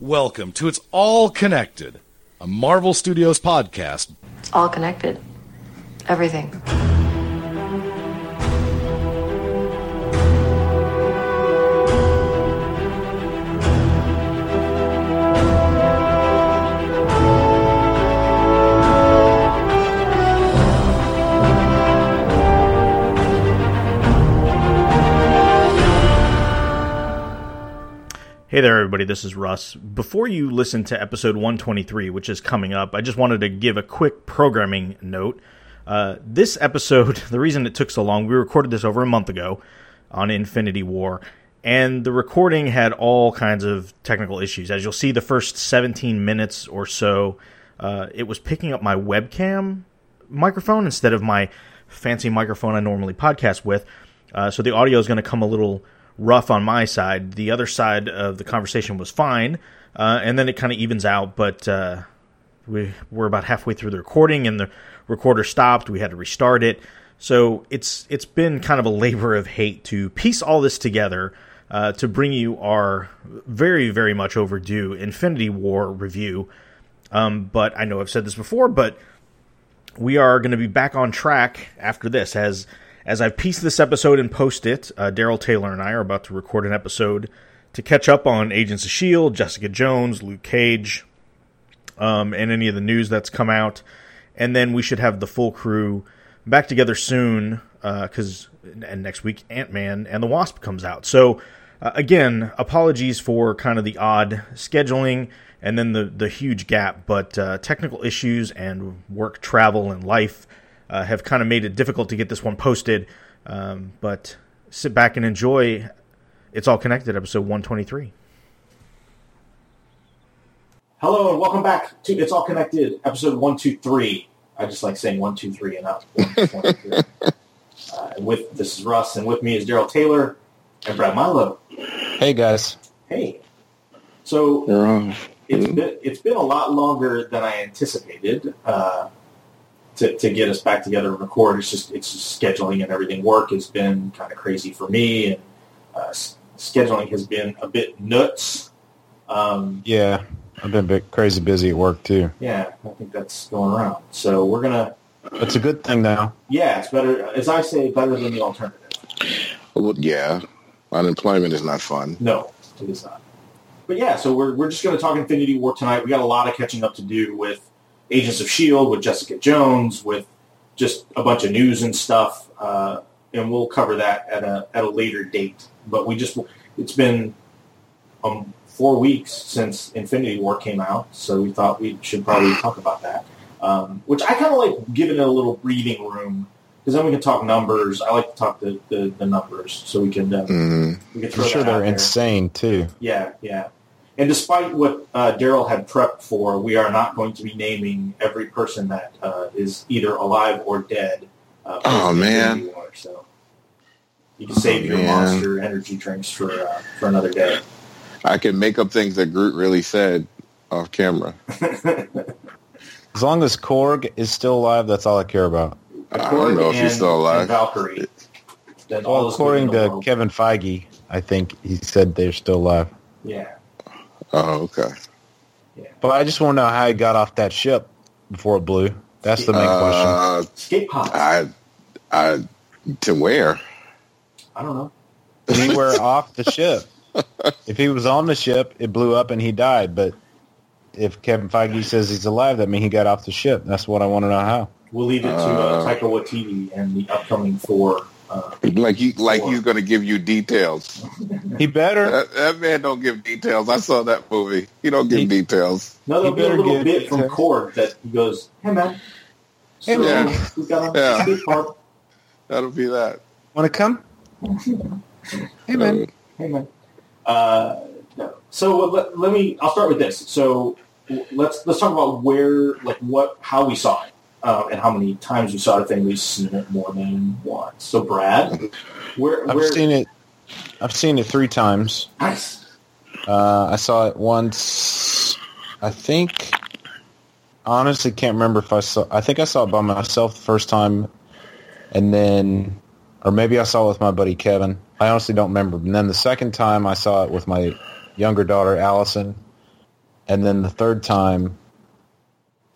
Welcome to It's All Connected, a Marvel Studios podcast. It's all connected. Everything. Hey there, everybody. This is Russ. Before you listen to episode 123, which is coming up, I just wanted to give a quick programming note. Uh, this episode, the reason it took so long, we recorded this over a month ago on Infinity War, and the recording had all kinds of technical issues. As you'll see, the first 17 minutes or so, uh, it was picking up my webcam microphone instead of my fancy microphone I normally podcast with. Uh, so the audio is going to come a little rough on my side. The other side of the conversation was fine, uh, and then it kind of evens out. But uh, we we're about halfway through the recording, and the recorder stopped. We had to restart it. So it's it's been kind of a labor of hate to piece all this together uh, to bring you our very very much overdue Infinity War review. Um, but I know I've said this before, but we are going to be back on track after this as as I've pieced this episode and post it, uh, Daryl Taylor and I are about to record an episode to catch up on Agents of S.H.I.E.L.D., Jessica Jones, Luke Cage, um, and any of the news that's come out. And then we should have the full crew back together soon because uh, and next week Ant Man and the Wasp comes out. So uh, again, apologies for kind of the odd scheduling and then the the huge gap, but uh, technical issues and work travel and life uh, have kind of made it difficult to get this one posted. Um, but sit back and enjoy. It's all connected, episode 123. Hello and welcome back to It's All Connected, episode one, two, three. I just like saying one, two, three, and not one, one, three. uh, with this is Russ, and with me is Daryl Taylor and Brad Milo. Hey guys. Hey, so it's been it's been a lot longer than I anticipated uh, to to get us back together and record. It's just it's just scheduling and everything. Work has been kind of crazy for me, and uh, s- scheduling has been a bit nuts. Um, Yeah, I've been a bit crazy busy at work too. yeah, I think that's going around. So we're gonna It's a good thing now. Yeah, it's better, as I say, better than the alternative. Well, yeah, unemployment is not fun. No, it is not. But yeah, so we're, we're just going to talk Infinity War tonight. We got a lot of catching up to do with Agents of S.H.I.E.L.D., with Jessica Jones, with just a bunch of news and stuff. Uh, and we'll cover that at a, at a later date. But we just, it's been um, four weeks since Infinity War came out, so we thought we should probably talk about that. Um, which I kind of like giving it a little breathing room because then we can talk numbers. I like to talk the, the, the numbers so we can uh, hmm we can throw I'm sure that out they're there. insane too. Yeah, yeah. And despite what uh, Daryl had prepped for, we are not going to be naming every person that uh, is either alive or dead. Uh, Oh, man. Infinity so you can save Oh, your man. monster energy drinks for uh, for another day. I can make up things that Groot really said off camera. As long as Korg is still alive, that's all I care about. I don't know if And- he's still alive. Valkyrie. Then Well, is according to world. Kevin Feige, I think he said they're still alive. yeah, Oh, okay. Yeah. But I just want to know how he got off that ship before it blew. That's the main question. Uh, escape. I, I, to where? I don't know. Anywhere off the ship. If he was on the ship, it blew up and he died. But if Kevin Feige says he's alive, that means he got off the ship. That's what I want to know how. We'll leave it to uh, Uh, Taika Waititi and the upcoming Thor. Uh, Like you, like he's going to give you details. He better. That, that man don't give details. I saw that movie. He don't give He- details. no, there'll be a little get bit from details. Korg that he goes, "Hey man, so Hey, man. we got a Yeah. escape pod. That'll be that. Want to come? Hey, man. Hey man. Uh, no. So uh, let, let me. I'll start with this. So let's let's talk about where, like, what, how we saw it, uh, and how many times we saw the thing, we've seen it more than once. So Brad, where, I've where? seen it. I've seen it three times. Nice. Uh, I saw it once. I think. Honestly, can't remember if I saw. I think I saw it by myself the first time, and then, or maybe I saw it with my buddy Kevin. I honestly don't remember. And then the second time I saw it with my younger daughter Allison, and then the third time,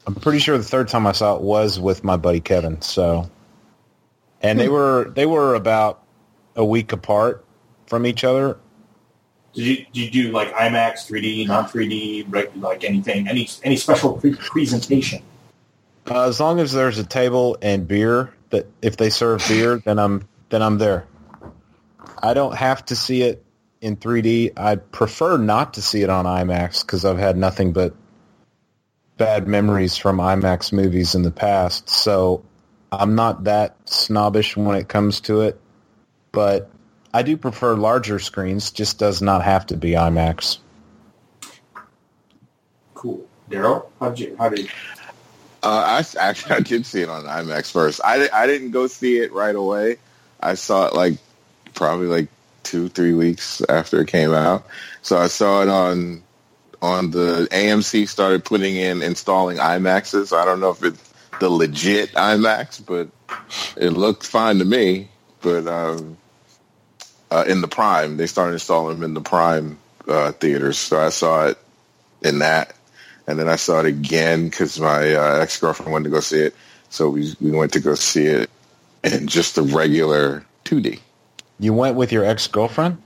I'm pretty sure the third time I saw it was with my buddy Kevin. So, and they were they were about a week apart from each other. Did you did you do like IMAX, 3D, non 3D, like anything, any any special pre- presentation? Uh, as long as there's a table and beer, that if they serve beer, then I'm then I'm there. I don't have to see it in 3D. I prefer not to see it on IMAX because I've had nothing but bad memories from IMAX movies in the past. So I'm not that snobbish when it comes to it, but I do prefer larger screens. Just does not have to be IMAX. Cool, Daryl. How did you? How did? You... Uh, I actually I did see it on IMAX first. I I didn't go see it right away. I saw it like probably like two three weeks after it came out. So I saw it on on the AMC started putting in installing IMAXs. I don't know if it's the legit IMAX, but it looked fine to me. But um, uh, in the Prime, they started installing them in the Prime uh, theaters, so I saw it in that, and then I saw it again because my uh, ex girlfriend wanted to go see it, so we we went to go see it in just the regular 2D. You went with your ex girlfriend?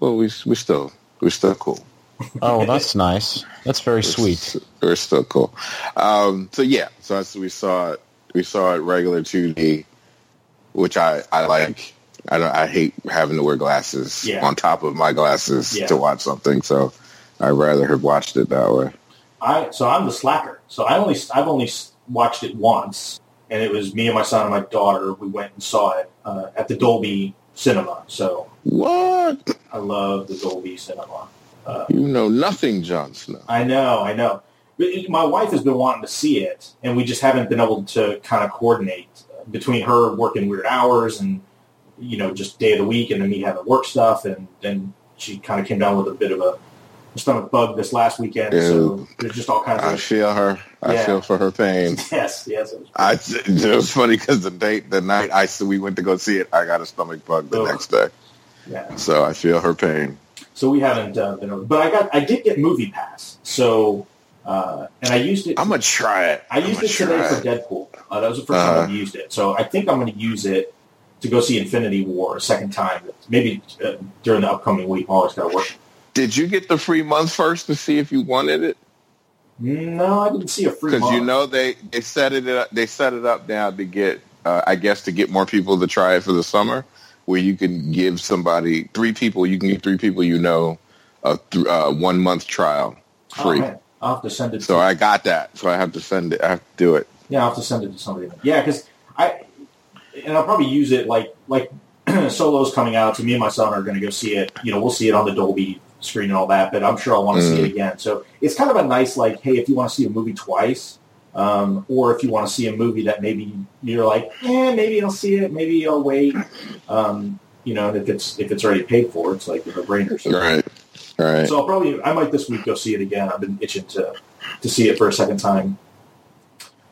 Well, we we still we're still cool. Oh, that's nice. That's very sweet. We're still cool. Um, so yeah, so we saw it. We saw it regular 2D, which I I like. I don't. I hate having to wear glasses Yeah. on top of my glasses Yeah. to watch something. So I'd rather have watched it that way. I so I'm the slacker. So I only I've only watched it once, and it was me and my son and my daughter. We went and saw it uh, at the Dolby Cinema. So What? I love the Dolby Cinema. You know nothing, Jon Snow. I know, I know. My wife has been wanting to see it, and we just haven't been able to kind of coordinate between her working weird hours and you know just day of the week, and then me having work stuff, and then she kind of came down with a bit of a stomach bug this last weekend. So there's just all kinds I of feel her. I Yeah. feel for her pain. yes, yes. It was I it was funny because the date, the night I we went to go see it, I got a stomach bug the Ugh. next day. yeah. So I feel her pain. So we haven't uh, been over, but I got I did get Movie Pass. So uh, and I used it. I'm gonna try it. I used it today gonna for. Deadpool. Uh, that was the 1st Uh-huh. time I've used it. So I think I'm going to use it to go see Infinity War a second time. Maybe uh, during the upcoming week. I always got work. Did you get the free month first to see if you wanted it? No, I didn't see a free Because you know they they set it up, they set it up now to get uh, I guess to get more people to try it for the summer, where you can give somebody three people you can give three people you know a th- uh, one month trial Oh, free. man. I'll have to send it. so to, I got that. So I have to send it. I have to do it. yeah, I'll have to send it to somebody. Yeah, because I and I'll probably use it like like Solo's coming out. So me and my son are going to go see it. You know, we'll see it on the Dolby screen and all that. But I'm sure I'll want to see Mm. it again. So it's kind of a nice like, hey, if you want to see a movie twice, um, or if you want to see a movie that maybe you're like, eh, maybe I'll see it, maybe I'll wait. Um, you know, and if it's if it's already paid for, it's like a brainer. So, Right. Right. so I'll probably I might this week go see it again. I've been itching to to see it for a second time.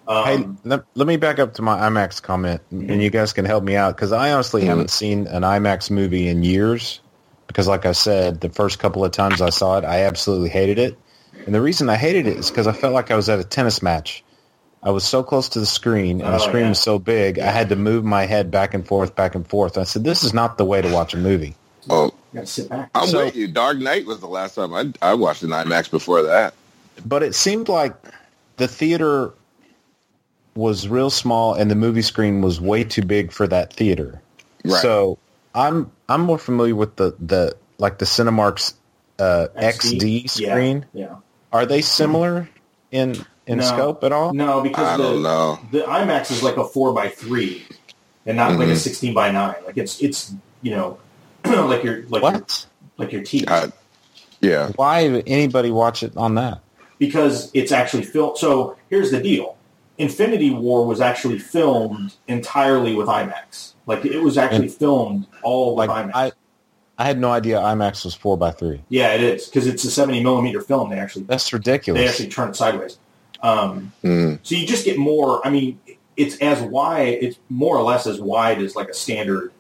Um, hey, let, let me back up to my IMAX comment, and you guys can help me out because I honestly haven't seen an IMAX movie in years. Because, like I said, the first couple of times I saw it, I absolutely hated it, and the reason I hated it is because I felt like I was at a tennis match. I was so close to the screen, and the Oh, screen yeah. was so big, I had to move my head back and forth, back and forth. I said, "This is not the way to watch a movie." oh, you got to sit back. I'm So- with you. Dark Knight was the last time I I watched an IMAX before that. but it seemed like the theater was real small and the movie screen was way too big for that theater. Right. So I'm I'm more familiar with the, the like the Cinemark's uh, XD, screen. Yeah. yeah. Are they similar in in No. scope at all? No, because I the, don't know. the IMAX is like a four by three, and not like a Mhm. sixteen by nine. Like it's it's you know like your like your, What? like your TV I, yeah. Why would anybody watch it on that? because it's actually filmed. So here's the deal: Infinity War was actually filmed entirely with IMAX. Like it was actually filmed all with Like IMAX. I I had no idea IMAX was four by three. yeah, it is because it's a seventy millimeter film. They actually That's ridiculous. they actually turn it sideways. Um, Mm. So you just get more. I mean, it's as wide. It's more or less as wide as like a standard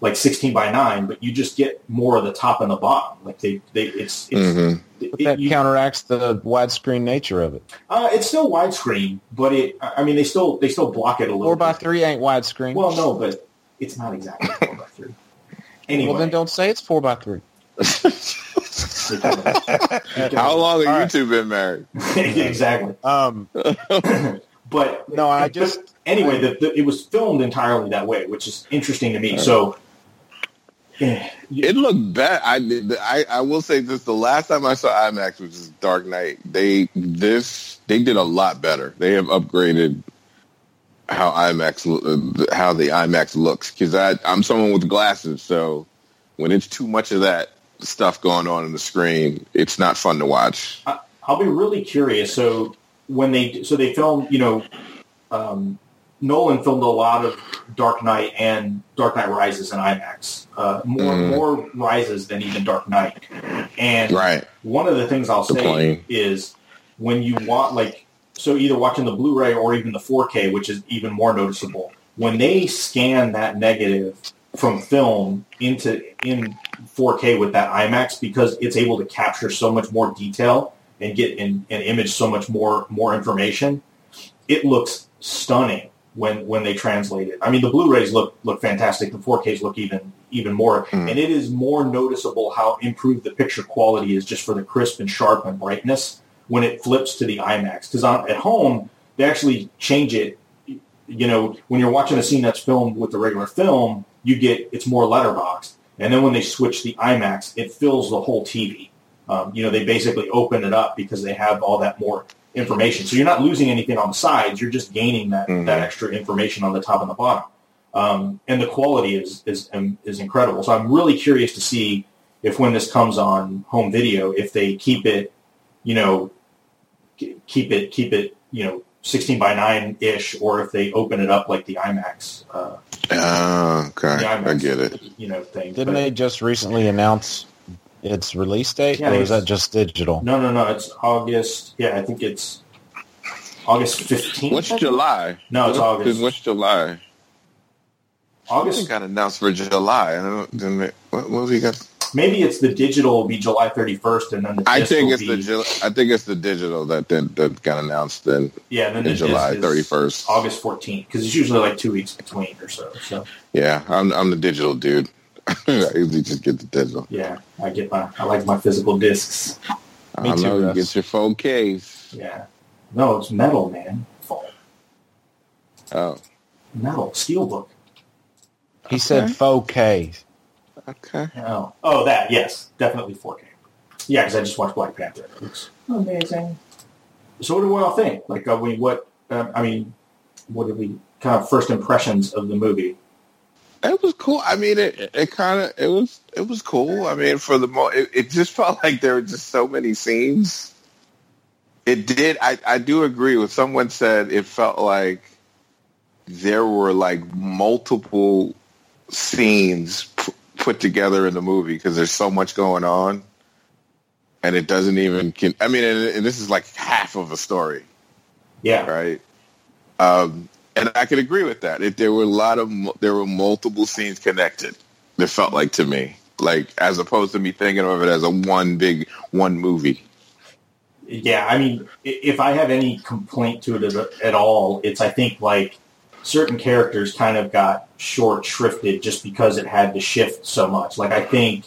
like 16 by 9, but you just get more of the top and the bottom. Like they, they it's, it's Mhm. it- that you- counteracts the widescreen nature of it. uh, it's still widescreen, but it, I I mean, they still, they still block it a little Four by bit. three ain't widescreen. Well, no, but it's not exactly four by three. Anyway, Well, then don't say it's four by three. How long have All you right. two been married? exactly. Um, But no, I just anyway, the, the, it was filmed entirely that way, which is interesting to me. So, you- It looked bad. I, did- I I will say this: the last time I saw IMAX, which is Dark Knight, they this they did a lot better. They have upgraded how IMAX uh, how the IMAX looks because I'm someone with glasses, so when it's too much of that stuff going on in the screen, it's not fun to watch. I, I'll be really curious. So when they so they filmed, you know, um, Nolan filmed a lot of Dark Knight and Dark Knight Rises in IMAX, uh, more Mhm. more Rises than even Dark Knight. And Right. one of the things I'll say is when you want like so either watching the Blu-ray or even the 4K, which is even more noticeable, when they scan that negative from film into in 4K with that IMAX because it's able to capture so much more detail and get in and image so much more more information, it looks stunning when when they translate it. I mean, the Blu-rays look look fantastic. The 4Ks look even even more, Hmm. and it is more noticeable how improved the picture quality is just for the crisp and sharp and brightness when it flips to the IMAX. Because at home they actually change it. You know, when you're watching a scene that's filmed with the regular film, you get it's more letterboxed, and then when they switch the IMAX, it fills the whole TV. Um, you know, they basically open it up because they have all that more information. So you're not losing anything on the sides; you're just gaining that Mhm. that extra information on the top and the bottom. Um, and the quality is is um, is incredible. So I'm really curious to see if when this comes on home video, if they keep it, you know, keep it keep it, you know, 16 by 9 ish, or if they open it up like the IMAX, uh, Ah, okay, the IMAX I get it. you know, thing. didn't But- they just recently announce its release date, Yeah, or is that just digital? No, no, no. It's August. Yeah, I think it's August 15th. What's July? No, it's August. What's July? August. Something got announced for July. I don't. Didn't it, what, what we got? Maybe it's the digital will be July 31st, and then the I think it's be, the I think it's the digital that that, that got announced then yeah, then in the July thirty first. August 14th, because it's usually like two weeks between or so. So Yeah, I'm I'm the digital dude. I usually just get the digital. yeah, I get my I like my physical discs. Me I too, know you Russ. get your phone case. Yeah, no, it's metal, man. Oh, Metal steelbook. He said 4K. Okay. Oh, oh, that yes, definitely 4K. Yeah, because I just watched Black Panther. It looks amazing. So, what do we all think? Like, are we what? Uh, I mean, what did we kind of first impressions of the movie? It was cool. I mean, it it kind of it was it was cool. I mean, for the mo, it, it just felt like there were just so many scenes. It did. I I do agree with someone said it felt like there were like multiple scenes p- put together in the movie because there's so much going on, and it doesn't even. Can, I mean, and, and this is like half of a story Yeah, right? Um, and I could agree with that. If there were a lot of there were multiple scenes connected, it felt like to me, like as opposed to me thinking of it as a one big one movie. yeah. I mean, if I have any complaint to it at- at all, it's I think like certain characters kind of got short shrifted just because it had to shift so much. Like I think,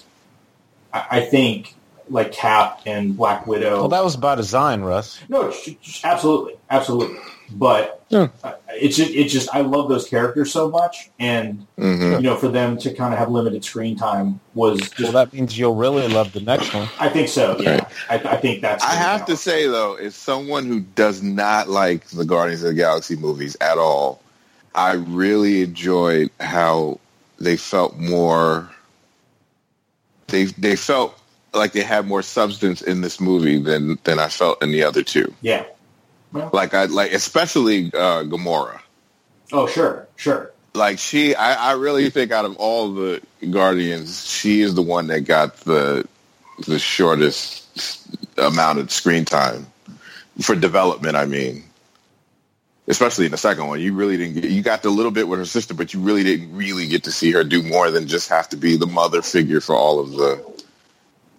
I I think like Cap and Black Widow. Well, that was by design, Russ. No, sh- sh- absolutely, absolutely. But Yeah. uh, it's just, it's just I love those characters so much, and hmm you know, for them to kind of have limited screen time was just. Well, that means you'll really love the next one. I think so. Yeah, I, I think that's. I the have to say though, as someone who does not like the Guardians of the Galaxy movies at all, I really enjoyed how they felt more. They they felt like they had more substance in this movie than than I felt in the other two. Yeah. Well, Like I like especially uh, Gamora. oh, sure, sure. Like she, I, I really think out of all the Guardians, she is the one that got the the shortest amount of screen time for development. I mean, especially in the second one. You really didn't get, you got the little bit with her sister, but you really didn't really get to see her do more than just have to be the mother figure for all of the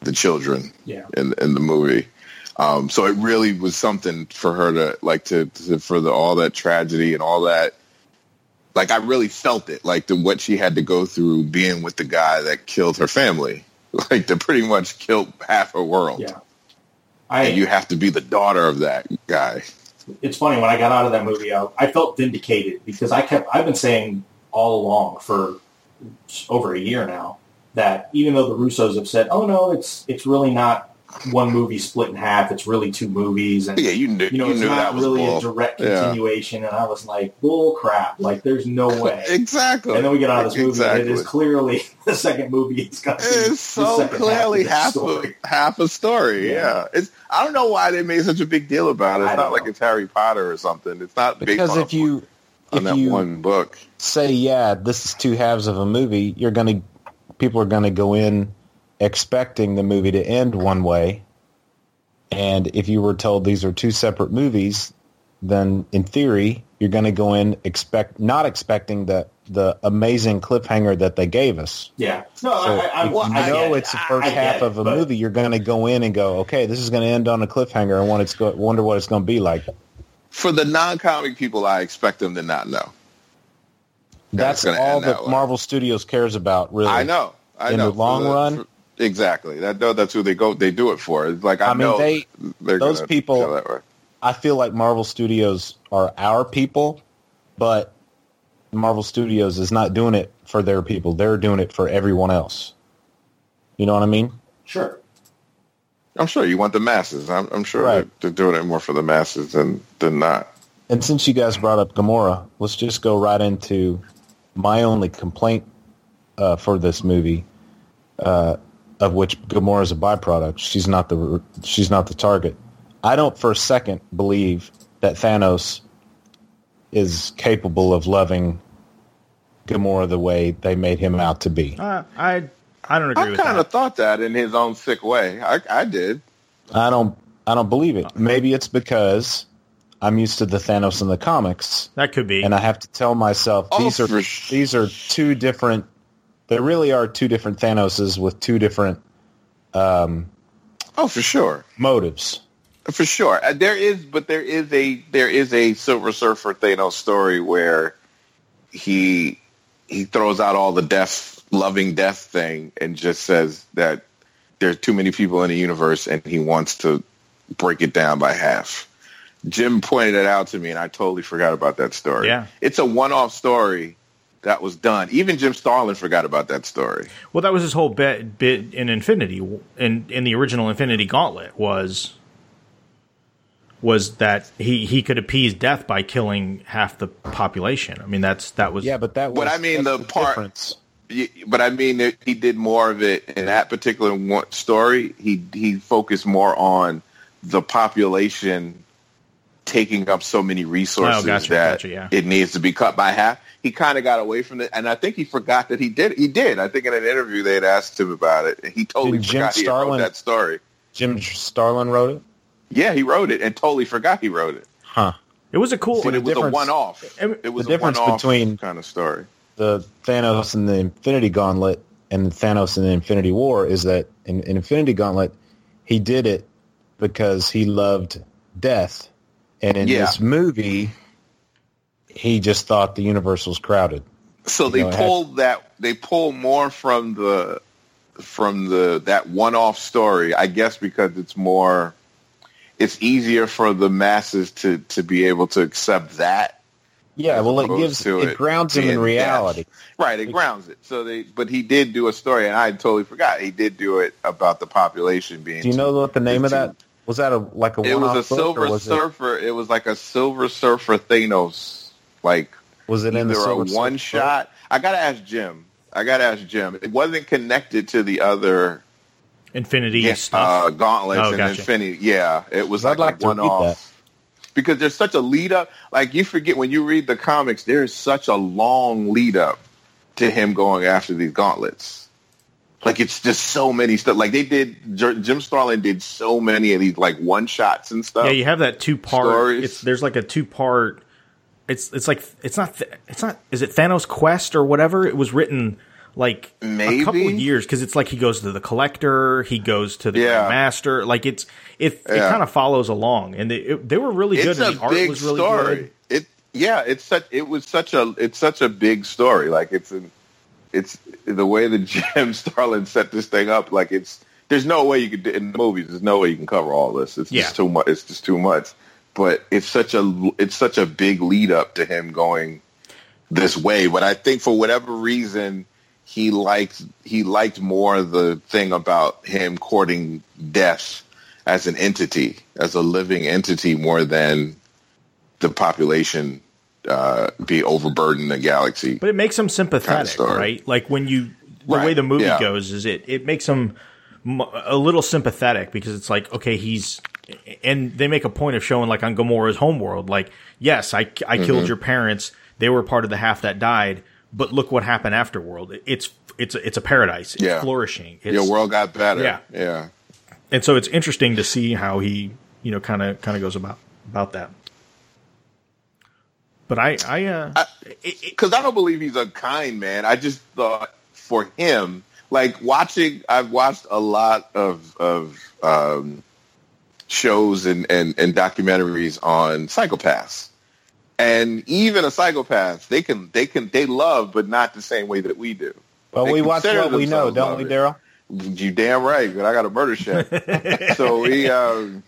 the children Yeah. in in the movie. Um, so it really was something for her to like to, to for the all that tragedy and all that. Like I really felt it, like the what she had to go through being with the guy that killed her family, like to pretty much killed half her world. Yeah. I And you have to be the daughter of that guy. It's funny when I got out of that movie, I, I felt vindicated because I kept I've been saying all along for over a year now that even though the Russos have said, "Oh no, it's it's really not one movie split in half; it's really two movies," and Yeah, you knew you know you it's knew not that was really bull. a direct Yeah. continuation, and I was like, "Bull crap!" Like, there's no way. Exactly. and then we get out of this movie, Exactly. and it is clearly the second movie. It's got It's so clearly half, half of the story. a half a story. Yeah. Yeah. it's. I don't know why they made such a big deal about it. It's don't not like it's Harry Potter or something. It's not based Because if you on if that you one book. say yeah, this is two halves of a movie, you're gonna people are gonna go in expecting the movie to end one way, and if you were told these are two separate movies, then in theory you're gonna go in expect not expecting the the amazing cliffhanger that they gave us. Yeah, no, So I, I, if well, you I know get it's the first I get half it, of a but- movie, you're going to go in and go, okay, this is going to end on a cliffhanger. I want it's go- wonder what it's going to be like. For the non-comic people, I expect them to not know. That's gonna all that that. Marvel Studios cares about, really. I know. I In know. the long For run? for- exactly. That no, that's who they go. They do it for. It's like I, I mean, know they- they're those people- feel that way. I feel like Marvel Studios are our people, but Marvel Studios is not doing it for their people. They're doing it for everyone else. You know what I mean? Sure. I'm sure you want the masses. I'm, I'm sure Right. they're, they're doing it more for the masses than than not. And since you guys brought up Gamora, let's just go right into my only complaint uh, for this movie, uh, of which Gamora is a byproduct. She's not the she's not the target. I don't for a second believe that Thanos is capable of loving Gamora the way they made him out to be. Uh, I I don't agree I with kind of thought that in his own sick way. I, I did. I don't I don't believe it. Maybe it's because I'm used to the Thanos in the comics. that could be. and I have to tell myself Oh, these are sh- these are two different. They really are two different Thanoses with two different Oh, for sure. motives. For sure, Uh, there is, but there is a there is a Silver Surfer Thanos story where he he throws out all the death, loving death thing, and just says that there's too many people in the universe, and he wants to break it down by half. Jim pointed it out to me, and I totally forgot about that story. Yeah. it's a one-off story that was done. Even Jim Starlin forgot about that story. well, that was his whole bit, bit in Infinity in in the original Infinity Gauntlet was was that he he could appease death by killing half the population. I mean, that's that was Yeah, but that was But I mean, that's the part- difference. But I mean, he did more of it in that particular one story. He he focused more on the population taking up so many resources Oh, gotcha, that gotcha, yeah. it needs to be cut by half. He kind of got away from it, and I think he forgot that he did. He did. I think in an interview they had asked him about it, and he totally Did Jim forgot he wrote that story. Jim Starlin wrote it. Yeah, he wrote it and totally forgot he wrote it. Huh. it was a cool. But the it was a one-off. it- It was the a difference one-off between- kind of story. The Thanos and the Infinity Gauntlet and Thanos and the Infinity War is that in, in Infinity Gauntlet he did it because he loved death, and in Yeah. this movie he just thought the universe was crowded. So they know, it had- pulled that they pull more from the from the that one off story, I guess because it's more it's easier for the masses to to be able to accept that. Yeah, well, it gives to it, grounds him in reality. Right, it grounds it. So they but he did do a story and I totally forgot. He did do it about the population being Do you know what the name of that was? That a like a it was a silver was it, surfer. It, was like a silver surfer Thanos like was it in the either a one shot. I gotta ask Jim. I gotta ask Jim. It wasn't connected to the other Infinity uh, stuff. gauntlets Oh, and gotcha. Infinity. Yeah, it was I'd like, like a one off. Because there's such a lead up. Like you forget when you read the comics, there is such a long lead up to him going after these gauntlets. Like it's just so many stuff. Like they did, Jim Starlin did so many of these like one shots and stuff. yeah, you have that two part. It's there's like a two part it's it's like it's not it's not is it Thanos Quest or whatever? It was written like a couple of years because it's like he goes to the collector, he goes to the Yeah. master. Like it's it it kind of follows along, and they it, they were really good. it's and a the art big was really story. good. It yeah, it's such it was such a it's such a big story. Like it's an it's the way that Jim Starlin set this thing up. Like it's there's no way you could in the movies. There's no way you can cover all this. It's Yeah. just too much. It's just too much. But it's such a it's such a big lead up to him going this way. But I think for whatever reason he liked he liked more the thing about him courting death as an entity, as a living entity, more than the population uh, be overburdened the galaxy. But it makes him sympathetic, story. right? Like when you the Right, way the movie yeah. goes is it it makes him a little sympathetic because it's like okay he's and they make a point of showing like on Gamora's homeworld like yes I I Mm-hmm. killed your parents they were part of the half that died but look what happened afterworld it's it's it's a paradise it's Yeah. flourishing it's, Your world got better. Yeah. yeah. and so it's interesting to see how he you know kind of kind of goes about about that but I I uh because I don't believe he's a kind man. I just thought for him, like watching, I've watched a lot of of um, shows and, and and documentaries on psychopaths, and even a psychopath, they can they can they love, but not the same way that we do. But They we watch what we know, don't we. Daryl? You damn right, but I got a murder check. so he, um,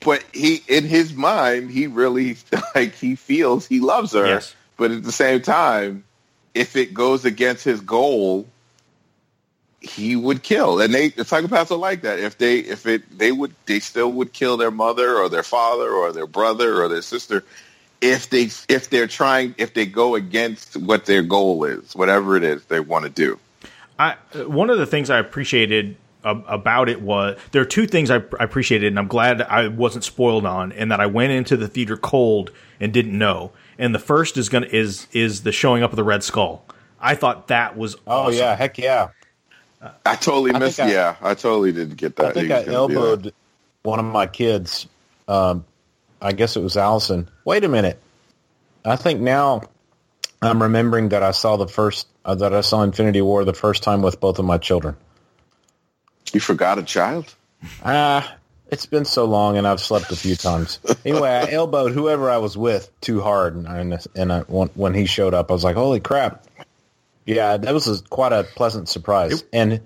but he, in his mind, he really like he feels he loves her, Yes. but at the same time, if it goes against his goal, he would kill. And they, the psychopaths are like that. If they, if it, they would, they still would kill their mother or their father or their brother or their sister. If they, if they're trying, if they go against what their goal is, whatever it is they want to do. I one of the things I appreciated about it was there are two things I, I appreciated, and I'm glad I wasn't spoiled on, and that I went into the theater cold and didn't know. And the first is gonna is is the showing up of the Red Skull. I thought that was Oh yeah, heck yeah. I totally I missed. I- yeah, I totally didn't get that. I think I was gonna do that. elbowed one of my kids. Um, I guess it was Allison. Wait a minute. I think now I'm remembering that I saw the first uh, that I saw Infinity War the first time with both of my children. You forgot a child. Ah, it's been so long, and I've slept a few times. Anyway, I elbowed whoever I was with too hard, and I, and I, when he showed up, I was like, "Holy crap!" Yeah, that was a, quite a pleasant surprise. and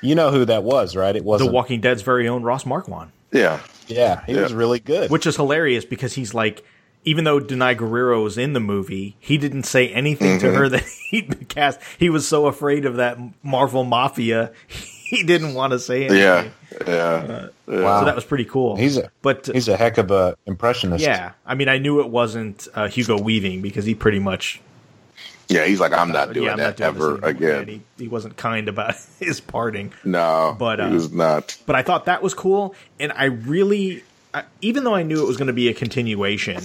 you know who that was, right? It was The Walking Dead's very own Ross Marquand, Yeah, yeah, he Yeah. was really good. which is hilarious because he's like, even though Danai Gurira was in the movie, he didn't say anything to her that he'd been cast. He was so afraid of that Marvel mafia, he didn't want to say anything. yeah, yeah. wow, So that was pretty cool. he's a but he's a heck of a impressionist. yeah, I mean, I knew it wasn't uh, Hugo Weaving because he pretty much yeah, he's like, I'm not doing yeah, I'm that not doing ever again. And he, he wasn't kind about his parting. no, But, uh, he was not. but I thought that was cool, and I really, I, even though I knew it was going to be a continuation,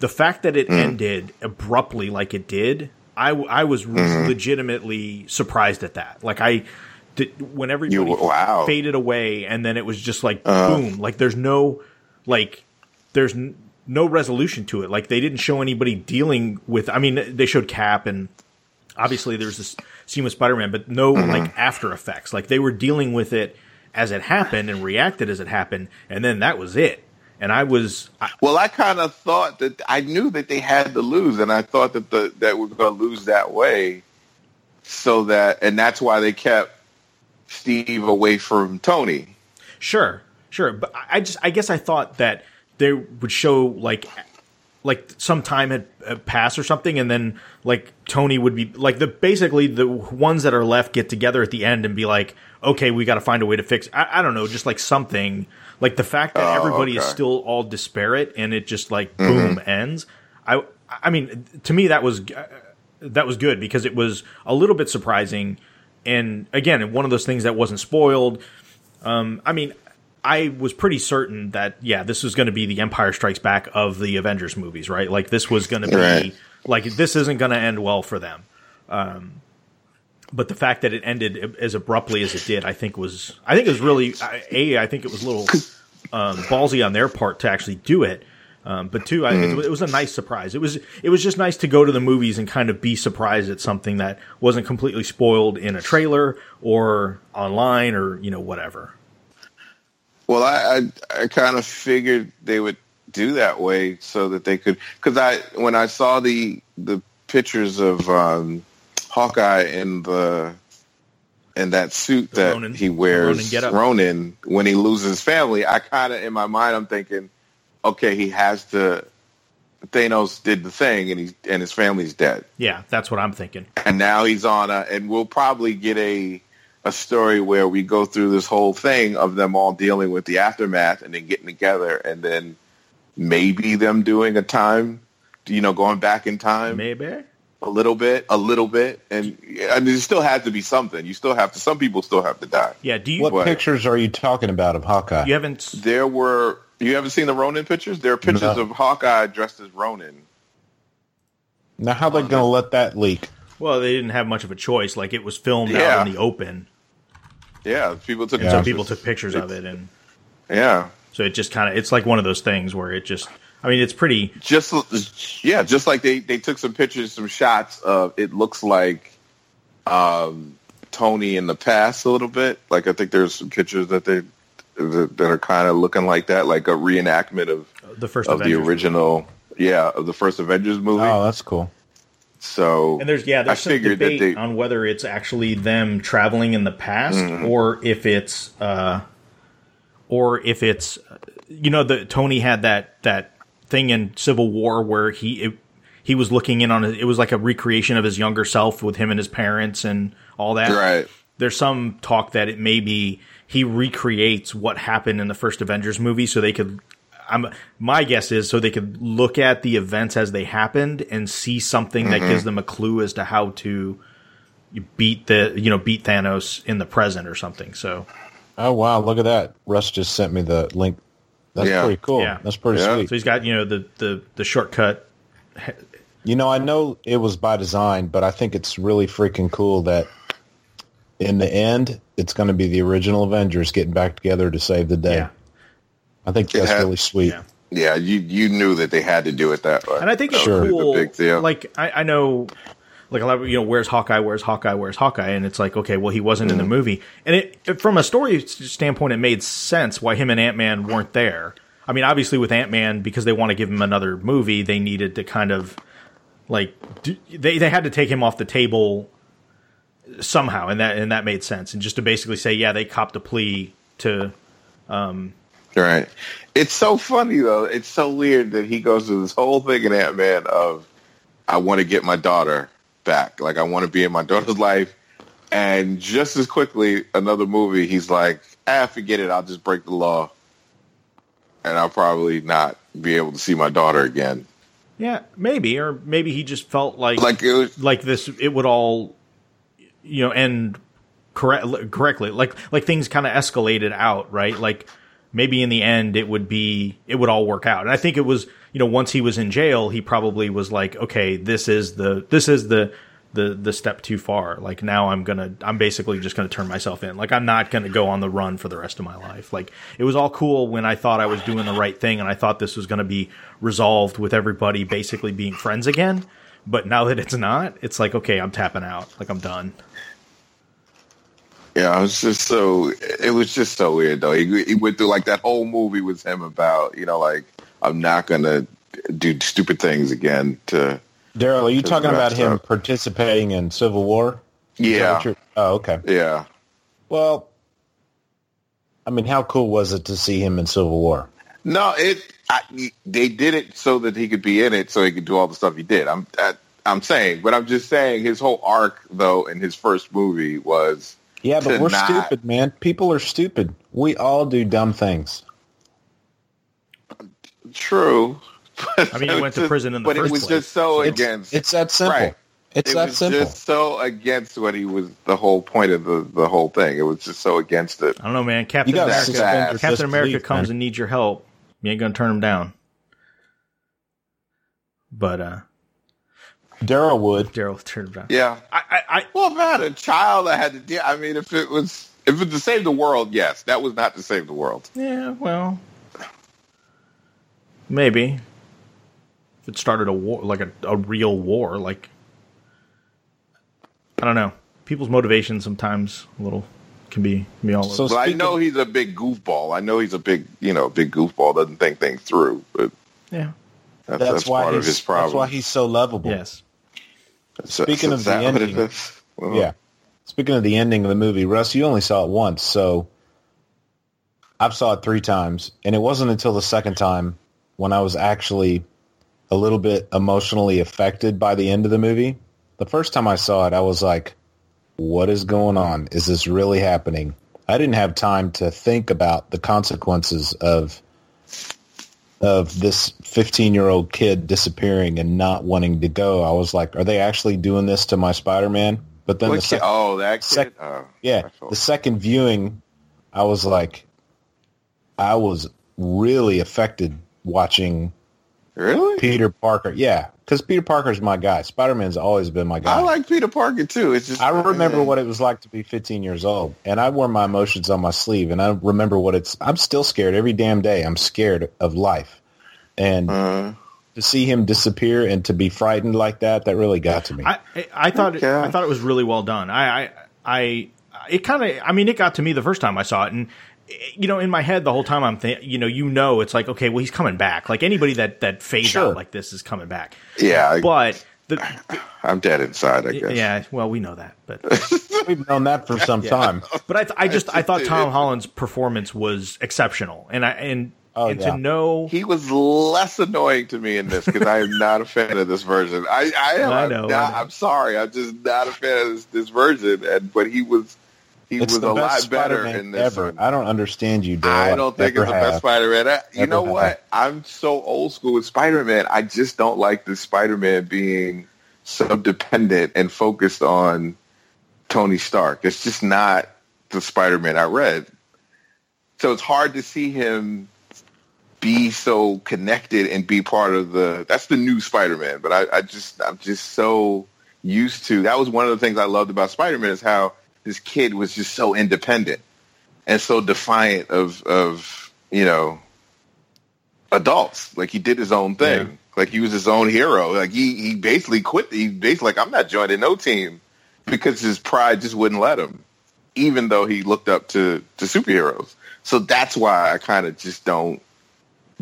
the fact that Mm. it ended abruptly like it did, I, I was Mm-hmm. legitimately surprised at that. Like I, did, when everybody You- wow. Uh. faded away, and then it was just like boom, like there's no, like there's no resolution to it. Like they didn't show anybody dealing with. I mean, they showed Cap and obviously there's this scene with Spider-Man, but no Mm-hmm. like after effects. Like they were dealing with it as it happened and reacted as it happened, and then that was it. And I was, I, Well, I kind of thought that I knew that they had to lose, and I thought that the that we're going to lose that way, so that and that's why they kept Steve away from Tony. sure, sure, but I I just, I guess I thought that they would show like, like some time had passed or something, and then like Tony would be like the basically the ones that are left get together at the end and be like, okay, we got to find a way to fix. I, I don't know, just like something like the fact that Oh, everybody is still all disparate and it just like boom ends. I I mean to me that was uh, that was good because it was a little bit surprising and again one of those things that wasn't spoiled. Um, I mean. I was pretty certain that yeah, this was going to be the Empire Strikes Back of the Avengers movies, right? Like this was going to be Right. like this isn't going to end well for them. Um, but the fact that it ended as abruptly as it did, I think was I think it was really a I think it was a little um, ballsy on their part to actually do it. Um, but two, I, it, it was a nice surprise. It was it was just nice to go to the movies and kind of be surprised at something that wasn't completely spoiled in a trailer or online or you know whatever. Well, I I, I kind of figured they would do that way so that they could because I when I saw the the pictures of um, Hawkeye in the in that suit The that Ronin- he wears, Ronin getup. Ronin, when he loses his family, I kind of in my mind I'm thinking, okay, he has to. Thanos did the thing, and he's and his family's dead, Yeah, that's what I'm thinking. and now he's on a, and we'll probably get a a story where we go through this whole thing of them all dealing with the aftermath and then getting together, and then maybe them doing a time, you know, going back in time Maybe. a little bit, a little bit, and and there still has to be something. You still have to. Some people still have to die. Yeah. Do you What What? pictures are you talking about of Hawkeye? you haven't? There were. You haven't seen the Ronin pictures? There are pictures No. of Hawkeye dressed as Ronin. Now, how they going to let that leak? Well, they didn't have much of a choice. Like it was filmed Yeah. out in the open, Yeah, people took. Yeah. so pictures. people took pictures of it, and Yeah, so it just kind of it's like one of those things where it just. I mean, it's pretty. just yeah, just like they they took some pictures, some shots of. It looks like um, Tony in the past a little bit. Like I think there's some pictures that they that, that are kind of looking like that, like a reenactment of The first of the Avengers. original. Yeah, of the first Avengers movie. Oh, that's cool. So And there's yeah, there's I some figured that debate they- on whether it's actually them traveling in the past Mm-hmm. or if it's uh or if it's you know the Tony had that that thing in Civil War where he it, he was looking in on it. It was like a recreation of his younger self with him and his parents and all that. right. There's some talk that it may be he recreates what happened in the first Avengers movie so they could I'm my guess is so they could look at the events as they happened and see something that gives mm-hmm. them a clue as to how to beat the you know beat Thanos in the present or something. So Oh, wow. Look at that. Russ just sent me the link. That's Yeah. pretty cool. Yeah. That's pretty Yeah. sweet. so he's got you know the the the shortcut. You know, I know it was by design, but I think it's really freaking cool that in the end, it's going to be the original Avengers getting back together to save the day. Yeah. I think It that's had- really sweet. Yeah. Yeah, you you knew that they had to do it that way. And I think it's Sure. cool. Big deal. Like I, I know, like a lot of you know, where's Hawkeye? Where's Hawkeye? Where's Hawkeye? And it's like, okay, well, he wasn't in the mm-hmm. movie, and it it- from a story standpoint, it made sense why him and Ant Man weren't there. I mean, obviously with Ant Man, because they want to give him another movie, they needed to kind of like do, they they had to take him off the table somehow, and that and that made sense. And just to basically say, yeah, they copped a plea to um, Right. It's so funny though. It's so weird that he goes through this whole thing in Ant Man of I want to get my daughter back. Like I want to be in my daughter's life. And just as quickly, another movie, he's like, ah, forget it. I'll just break the law, and I'll probably not be able to see my daughter again. yeah, maybe or maybe he just felt like Like it was, like this it would all you know end correct correctly like like things kind of escalated out right like maybe in the end it would be it would all work out. And i think it was you know once he was in jail he probably was like okay this is the this is the the the step too far. Like now i'm gonna i'm basically just gonna turn myself in. Like i'm not gonna go on the run for the rest of my life. Like it was all cool when i thought i was doing the right thing and i thought this was gonna be resolved with everybody basically being friends again. But now that it's not it's like okay i'm tapping out. Like i'm done yeah, it was just so. It was just so weird though. He he went through like that whole movie with him about you know like I'm not gonna do stupid things again to Daryl, are you talking about him participating in Civil War? Yeah Oh, okay. yeah. Well, I mean, how cool was it to see him in Civil War? No, it. I, they did it so that he could be in it, so he could do all the stuff he did. I'm. I, I'm saying, but I'm just saying his whole arc, though, in his first movie was Yeah, but we're not- stupid, man. People are stupid. We all do dumb things. true. But I mean, he it went to just- prison in the but first it was place. just so It's, against. it's that simple. Right. It's it that was simple. just so against what he was. The whole point of the the whole thing. It was just so against it. i don't know man captain you got to america captain america disbelief, comes man. and needs your help you ain't gonna turn him down but uh Daryl would. daryl turned him down Yeah. I, I, I Well, if I had a child, I had to. deal I mean, if it was if it was to save the world, yes, that was not to save the world. yeah well maybe if it started a war, like a, a real war. Like I don't know, people's motivation sometimes a little can be can be all So. But I speaking- know he's a big goofball. I know he's a big, you know, big goofball. Doesn't think things through. But Yeah. that's, That's, that's, why part he's of his problem. that's why he's so lovable. Yes. So- speaking so of is the that ending-? Well, Yeah. Speaking of the ending of the movie, Russ, you only saw it once, so I've saw it three times, and it wasn't until the second time when I was actually a little bit emotionally affected by the end of the movie. The first time I saw it, I was like, "What is going on? Is this really happening?" I didn't have time to think about the consequences of of this 15 year old kid disappearing and not wanting to go. I was like, "Are they actually doing this to my Spider Man?" But then What the kid? sec- oh, that kid. sec- oh, yeah, the second viewing, I was like, I was really affected watching really? Peter Parker. Yeah, because Peter Parker's my guy. Spider Man's always been my guy. I like Peter Parker too. It's just I remember what it was like to be 15 years old, and I wore my emotions on my sleeve, and I remember what it's. I'm still scared every damn day. I'm scared of life, and Uh, to see him disappear and to be frightened like that, that really got to me. I I, I thought it, I thought it was really well done. I I, I it kind of I mean it got to me the first time I saw it and you know in my head the whole time I'm thinking you know you know it's like okay well he's coming back like anybody that that fades Sure. out like this is coming back. yeah, But the I'm dead inside. I guess. yeah well we know that but We've known that for some time. but I th- I just I thought Tom Holland's performance was exceptional and I and Oh, and yeah. to know He was less annoying to me in this because I am not a fan of this version. I, I am. I know, not, I know. I'm sorry. I'm just not a fan of this, this version. And but he was he It's was the a lot best better Spider-Man in this. ever. one. I don't understand you, Dale. I don't think it's the best. Spider-Man. I- You know have. what? I'm so old school with Spider-Man. I just don't like the Spider-Man being so dependent and focused on Tony Stark. It's just not the Spider-Man I read. So it's hard to see him be so connected and be part of the. That's the new Spider-Man. But I, I just, I'm just so used to. That was one of the things I loved about Spider-Man is how this kid was just so independent and so defiant of of you know adults. Like he did his own thing. Yeah. Like he was his own hero. Like he he basically quit. He basically like I'm not joining no team because his pride just wouldn't let him, even though he looked up to to superheroes. So that's why I kind of just don't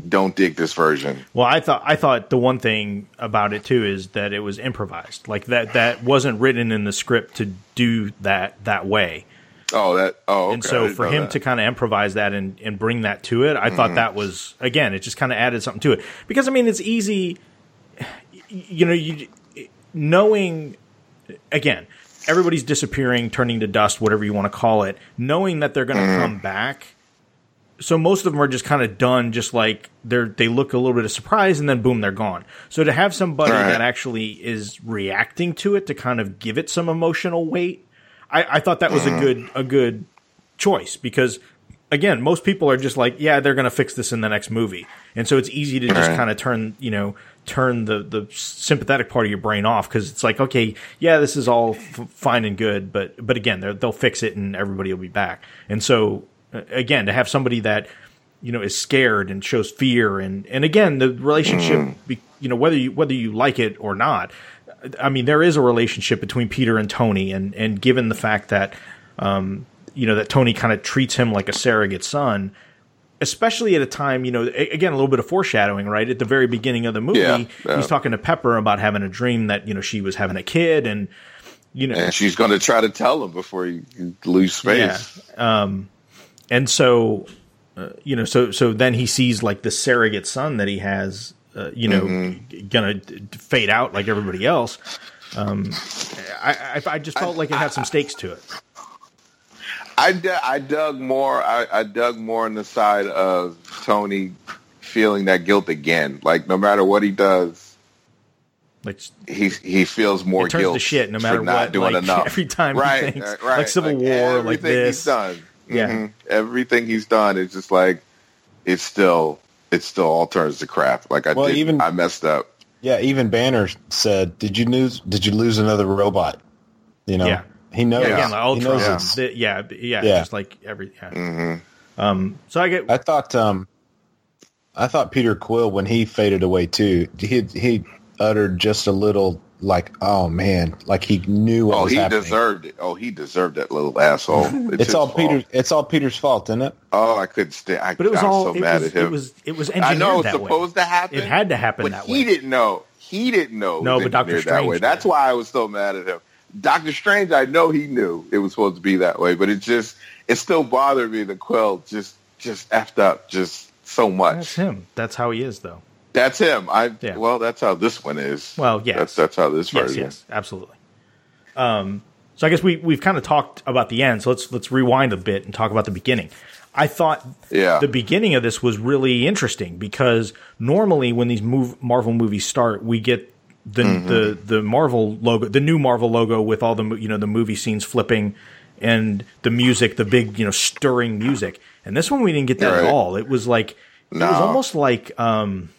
don't dig this version. Well, I thought I thought the one thing about it too is that it was improvised. Like that that wasn't written in the script to do that that way. Oh, that oh, okay. and so for him that. to kind of improvise that and, and bring that to it, I Mm-hmm. thought that was again, it just kind of added something to it. Because I mean, it's easy, you know, you knowing again, everybody's disappearing, turning to dust, whatever you want to call it, knowing that they're going to Mm-hmm. come back. So most of them are just kind of done, just like they're they look a little bit of surprise, and then boom, they're gone. So to have somebody Right. that actually is reacting to it to kind of give it some emotional weight, I, I thought that was a mm. good a good choice because again, most people are just like, yeah, they're going to fix this in the next movie, and so it's easy to just Right. kind of turn you know turn the the sympathetic part of your brain off because it's like, okay, yeah, this is all f- fine and good, but but again, they'll fix it and everybody will be back, and so again, to have somebody that you know is scared and shows fear and and again the relationship you know whether you whether you like it or not i mean there is a relationship between peter and tony and and given the fact that um you know that tony kind of treats him like a surrogate son especially at a time you know again a little bit of foreshadowing right at the very beginning of the movie Yeah, yeah. he's talking to pepper about having a dream that you know she was having a kid and you know and she's going to try to tell him before he, you lose space. And so uh, you know so so then he sees like the surrogate son that he has uh, you know Mm-hmm. g- gonna fade out like everybody else um I, I i just felt like it had some stakes to it I, d- I dug more. I, I dug more on the side of Tony feeling that guilt again. Like no matter what he does, like he he feels more it turns guilt to shit no for matter not what doing like enough. every time right, he thinks right, like civil war like this he's done. Yeah. Mhm. everything he's done is just like it's still it still all turns to crap. Like I Well, did, even- I messed up. Yeah, even Banner said, "Did you lose? Did you lose another robot?" You know, Yeah. he knows. yeah, again, like he knows yeah. it's- the- yeah, yeah, Yeah. just like every. Yeah. hmm Um, so I get I thought, um, I thought Peter Quill when he faded away too. He he uttered just a little like, oh man, like he knew what Oh, was he happening. deserved it. Oh, he deserved that little asshole. It's, It's all fault. Peter. It's all Peter's fault, isn't it? Oh, I couldn't stand. I, But it was I was all so it mad was, at him. it was it was I engineered know it's that supposed way. to happen. It had to happen but that he way. didn't know. He didn't know. No, but Dr. engineered that Strange way. That's why I was so mad at him. Doctor Strange, I know he knew it was supposed to be that way, but it just it still bothered me. The Quill just just effed up just so much. That's him. That's how he is, though. That's him. I Yeah. well, that's how this one is. Well, yes. that's that's how this Yes, version. yes, absolutely. Um, so I guess we we've kind of talked about the end. So let's let's rewind a bit and talk about the beginning. I thought Yeah. the beginning of this was really interesting because normally when these move, Marvel movies start, we get the Mm-hmm. the the Marvel logo, the new Marvel logo with all the you know the movie scenes flipping and the music, the big you know stirring music. And this one we didn't get that at all. It was like it was almost like um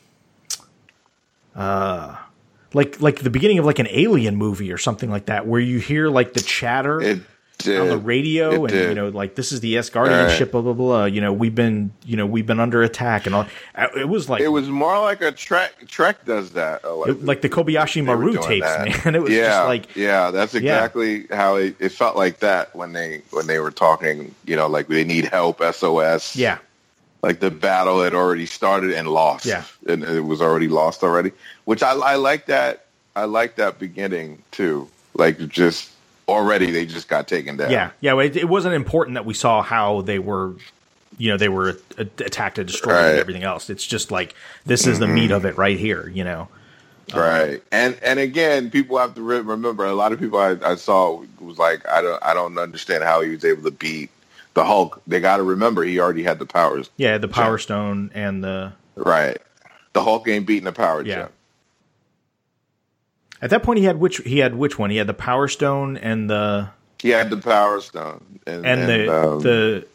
like like the beginning of like an alien movie or something like that, where you hear like the chatter It did. on the radio, It and did. you know, like this is the Asgardian Right. ship, blah blah blah. You know, we've been you know we've been under attack, and all. uh, It was like It was more like a Trek. Trek does that. uh, Like, it- like the Kobayashi Maru tapes, that. man. It was yeah, just like yeah, that's exactly how it, it felt like that when they when they were talking. You know, like they need help, SOS. yeah, like the battle had already started and lost. Yeah. and it was already lost already. Which I, I like that. I like that beginning too. Like just already they just got taken down. yeah, yeah. It, it wasn't important that we saw how they were. You know they were attacked and destroyed and everything else. It's just like this is the meat mm-hmm. of it right here. You know, um, Right, and and again, people have to re- remember. A lot of people I, I saw was like, I don't, I don't understand how he was able to beat the Hulk. They got to remember he already had the powers. yeah, the Power Stone and the Right, the Hulk ain't beating the power Yeah. gem. at that point he had which he had which one? He had the Power Stone and the He had the Power Stone, and, and the um, the.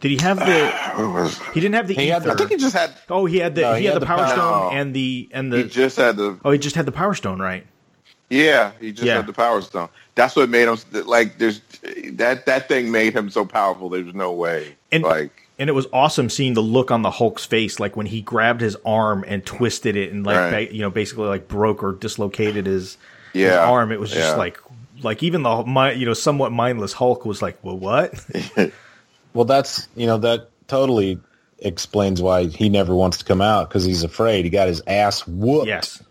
Did he have the? was- He didn't have the He had ether. I think he just had. oh, he had the No, he, had, the Power Power- Stone No. and the and the. He the. just had the. oh, he just had the Power Stone, right? Yeah, he just Yeah. had the Power Stone. That's what made him like. There's that that thing made him so powerful. There's no way. And- like And it was awesome seeing the look on the Hulk's face, like when he grabbed his arm and twisted it, and like Right. ba- you know, basically like broke or dislocated his, his arm. It was just Yeah. like like even the mi- you know somewhat mindless Hulk was like, well, what? Well, that's you know that totally explains why he never wants to come out because he's afraid. He got his ass whooped. yes,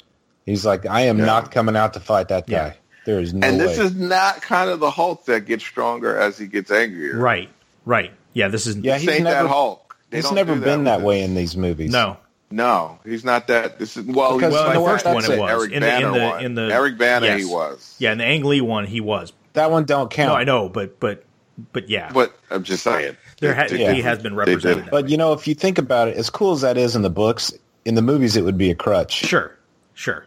He's like, I am Yeah. not coming out to fight that Yeah. guy. There is no and way. this is not kind of the Hulk that gets stronger as he gets angrier. right, right. Yeah, this is yeah, he's ain't never that Hulk. They he's never do been that that way this. in these movies. no. No, he's not that. This is well. Because Well, in the what? first one That's it it. was. Eric in the in Banner the one. in the Eric Bana yes. he was. Yeah, in the Ang Lee one he was. that one don't count. No, I know, but but but yeah, But I'm just saying. there ha- Yeah. he has been represented. But way. you know, if you think about it, as cool as that is in the books, in the movies it would be a crutch. Sure, sure.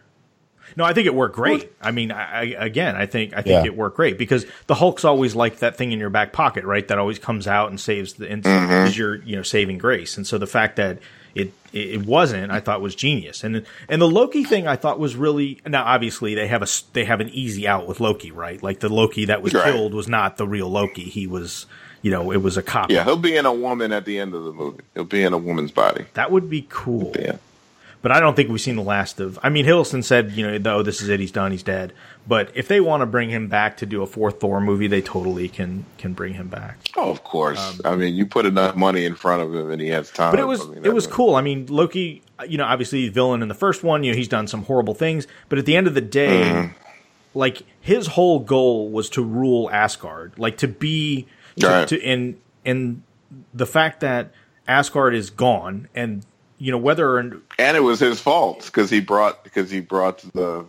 No, I think it worked great. I mean, I, I, again, I think I think Yeah. it worked great because the Hulk's always like that thing in your back pocket, right? That always comes out and saves the and Mm-hmm. is your you know saving grace. And so the fact that it it wasn't, I thought was genius. And and the Loki thing, I thought was really now obviously they have a they have an easy out with Loki, right? Like the Loki that was Right. killed was not the real Loki. He was you know it was a copy. Yeah, he'll be in a woman at the end of the movie. He'll be in a woman's body. That would be cool. Yeah. But I don't think we've seen the last of. I mean, Hiddleston said, you know, though this is it, he's done, he's dead. But if they want to bring him back to do a fourth Thor movie, they totally can can bring him back. Oh, of course. I mean, you put enough money in front of him, and he has time. Um, But it was I mean, it was cool. I mean, Loki, you know, obviously villain in the first one. You know, he's done some horrible things, but at the end of the day, Mm-hmm. like his whole goal was to rule Asgard, like to be to, Right. to and and the fact that Asgard is gone, and you know whether or and it was his fault because he brought because he brought the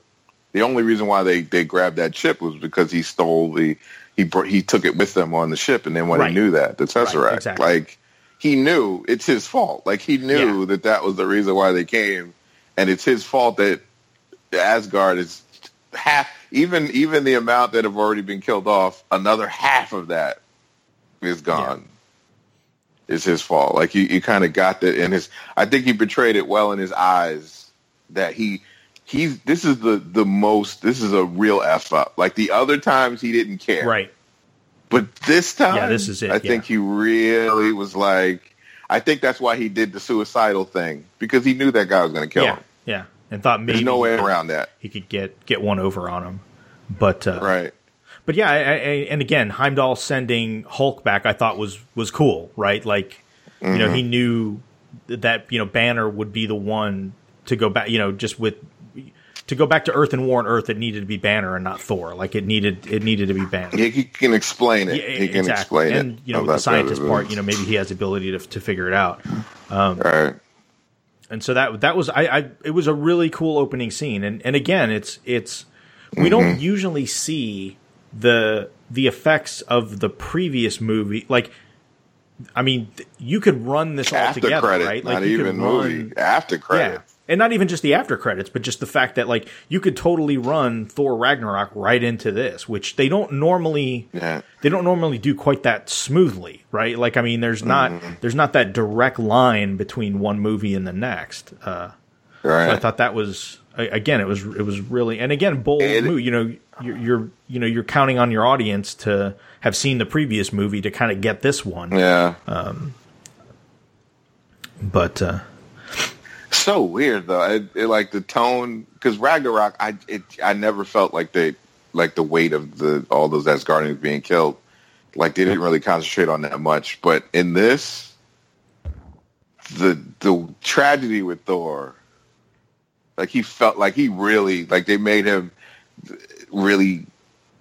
the only reason why they they grabbed that ship was because he stole the he br- he took it with them on the ship, and then when Right. he knew that the tesseract, exactly. like he knew it's his fault. Like he knew Yeah. that that was the reason why they came, and it's his fault that Asgard is half even even the amount that have already been killed off. Another half of that is gone. Is his fault. Like you, you kind of got that in his. I think he portrayed it well in his eyes that he he's this is the the most this is a real f up. Like the other times he didn't care, right, but this time, Yeah, this is it, I think he really was like. I think that's why he did the suicidal thing because he knew that guy was going to kill yeah, him. yeah, and thought maybe There's no way around that. he could get get one over on him. But uh, Right. But yeah, I, I, and again, Heimdall sending Hulk back, I thought was was cool, right? Like, you know, he mm-hmm. knew that you know Banner would be the one to go back, you know, just with to go back to Earth and warn Earth, it needed to be Banner and not Thor. Like it needed it needed to be Banner. He, he can explain it. Yeah, he can exactly. explain and it. you know, the scientist part, you know, maybe he has the ability to to figure it out. Um, right. and so that that was I, I it was a really cool opening scene and and again it's it's we don't mm-hmm. usually see the the effects of the previous movie like I mean you could run this all together credit, right not like you even could run movie. After credit. yeah and not even just the after credits but just the fact that like you could totally run Thor Ragnarok right into this which they don't normally Yeah. they don't normally do quite that smoothly, right? Like, I mean, there's not Mm-hmm. there's not that direct line between one movie and the next. Uh, Right. so I thought that was again, it was it was really, and again, bold move. You know, you're, you're you know you're counting on your audience to have seen the previous movie to kind of get this one. yeah. But uh, so weird though. It, it, like the tone because Ragnarok, I it, I never felt like they like the weight of the all those Asgardians being killed. Like they didn't really concentrate on that much. But in this, the the tragedy with Thor, like he felt like he really like they made him really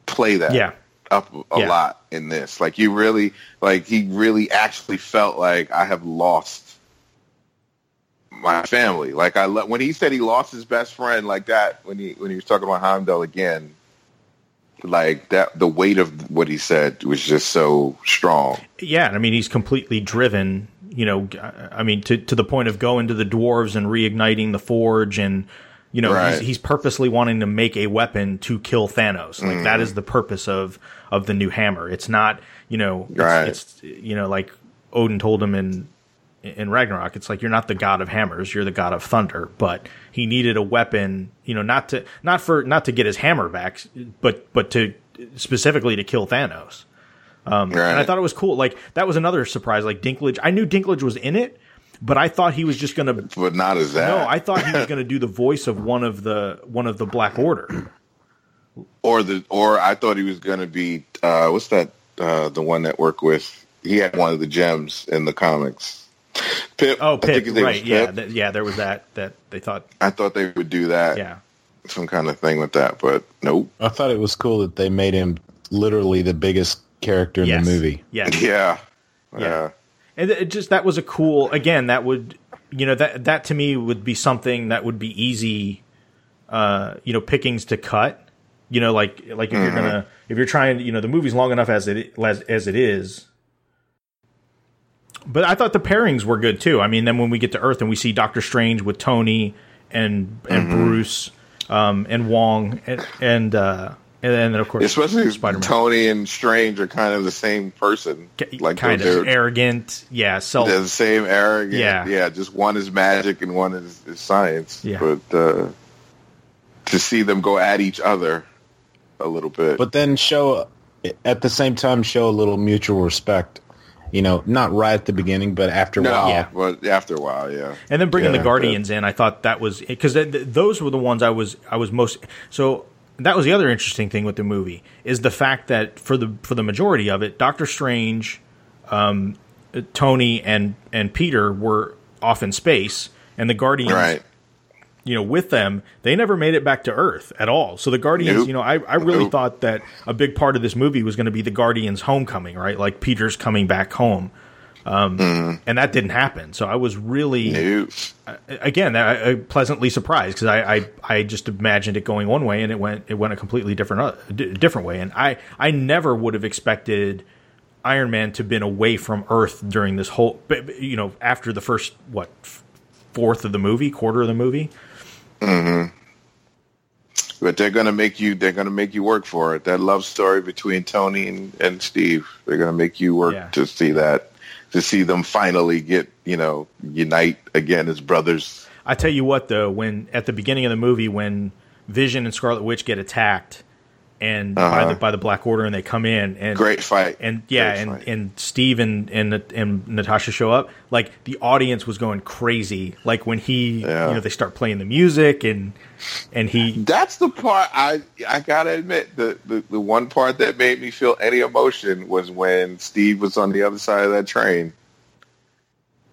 play that yeah, up a Yeah. lot in this. Like you really, like he really actually felt like I have lost my family. Like I le- when he said he lost his best friend like that when he when he was talking about Heimdall again. Like that, the weight of what he said was just so strong. yeah. and I mean, he's completely driven. You know, I mean, to to the point of going to the dwarves and reigniting the forge, and you know, Right. he's, he's purposely wanting to make a weapon to kill Thanos. Like that mm-hmm. is the purpose of of the new hammer. It's not, you know, it's, Right. it's you know, like Odin told him in in Ragnarok, it's like you're not the god of hammers, you're the god of thunder. But he needed a weapon, you know, not to not for not to get his hammer back, but but to specifically to kill Thanos. Um, Right. And I thought it was cool. Like that was another surprise. Like Dinklage, I knew Dinklage was in it, but I thought he was just gonna. but not as that. No, I thought he was gonna do the voice of one of the one of the Black Order. or the or I thought he was going to be uh, what's that uh, the one that worked with he had one of the gems in the comics. Pip. Oh, I think Pip, his name was right? Yeah, th- yeah. There was that that they thought. I thought they would do that. Yeah, some kind of thing with that, but nope. I thought it was cool that they made him literally the biggest character in yes. the movie. Yeah, Yeah, Yeah. yeah, and it just that was a cool. Again, that would you know that that to me would be something that would be easy. Uh, you know, pickings to cut. You know, like like if you're gonna if you're trying, you know, the movie's long enough as it as, as it is. But I thought the pairings were good too. I mean, then when we get to Earth and we see Doctor Strange with Tony and and Bruce um, and Wong and and uh, and then of course Especially Spider-Man. Tony and Strange are kind of the same person. Like kind they're, of arrogant, yeah, self they're the same arrogant. Yeah. yeah. Just one is magic and one is, is science. Yeah. But uh, to see them go at each other a little bit, But then show at the same time show a little mutual respect. You know, not right at the beginning, but after a no, while. Yeah. but after a while, yeah. and then bringing Yeah, the Guardians in, I thought that was because th- th- those were the ones I was I was most so. That was the other interesting thing with the movie is the fact that for the for the majority of it, Doctor Strange, um, Tony, and and Peter were off in space, and the Guardians, Right. you know, with them, they never made it back to Earth at all. So the Guardians, Nope. you know, I, I really Nope. thought that a big part of this movie was going to be the Guardians' homecoming, right? Like Peter's coming back home. Um, And that didn't happen. So I was really, No. again, I, I pleasantly surprised because I, I, I just imagined it going one way and it went it went a completely different uh, d- different way. And I, I never would have expected Iron Man to have been away from Earth during this whole, you know, after the first what fourth of the movie, quarter of the movie. Hmm. But they're gonna make you. They're gonna make you work for it. That love story between Tony and, and Steve. They're gonna make you work Yeah. to see that. To see them finally get you know unite again as brothers. I tell you what, though, when at the beginning of the movie, when Vision and Scarlet Witch get attacked, and by Uh-huh. the by the Black Order, and they come in and Great fight. and yeah, Great and, fight. and Steve and, and and Natasha show up. Like the audience was going crazy. Like when he, Yeah. you know, they start playing the music and and he, That's the part I I gotta admit the, the the one part that made me feel any emotion was when Steve was on the other side of that train.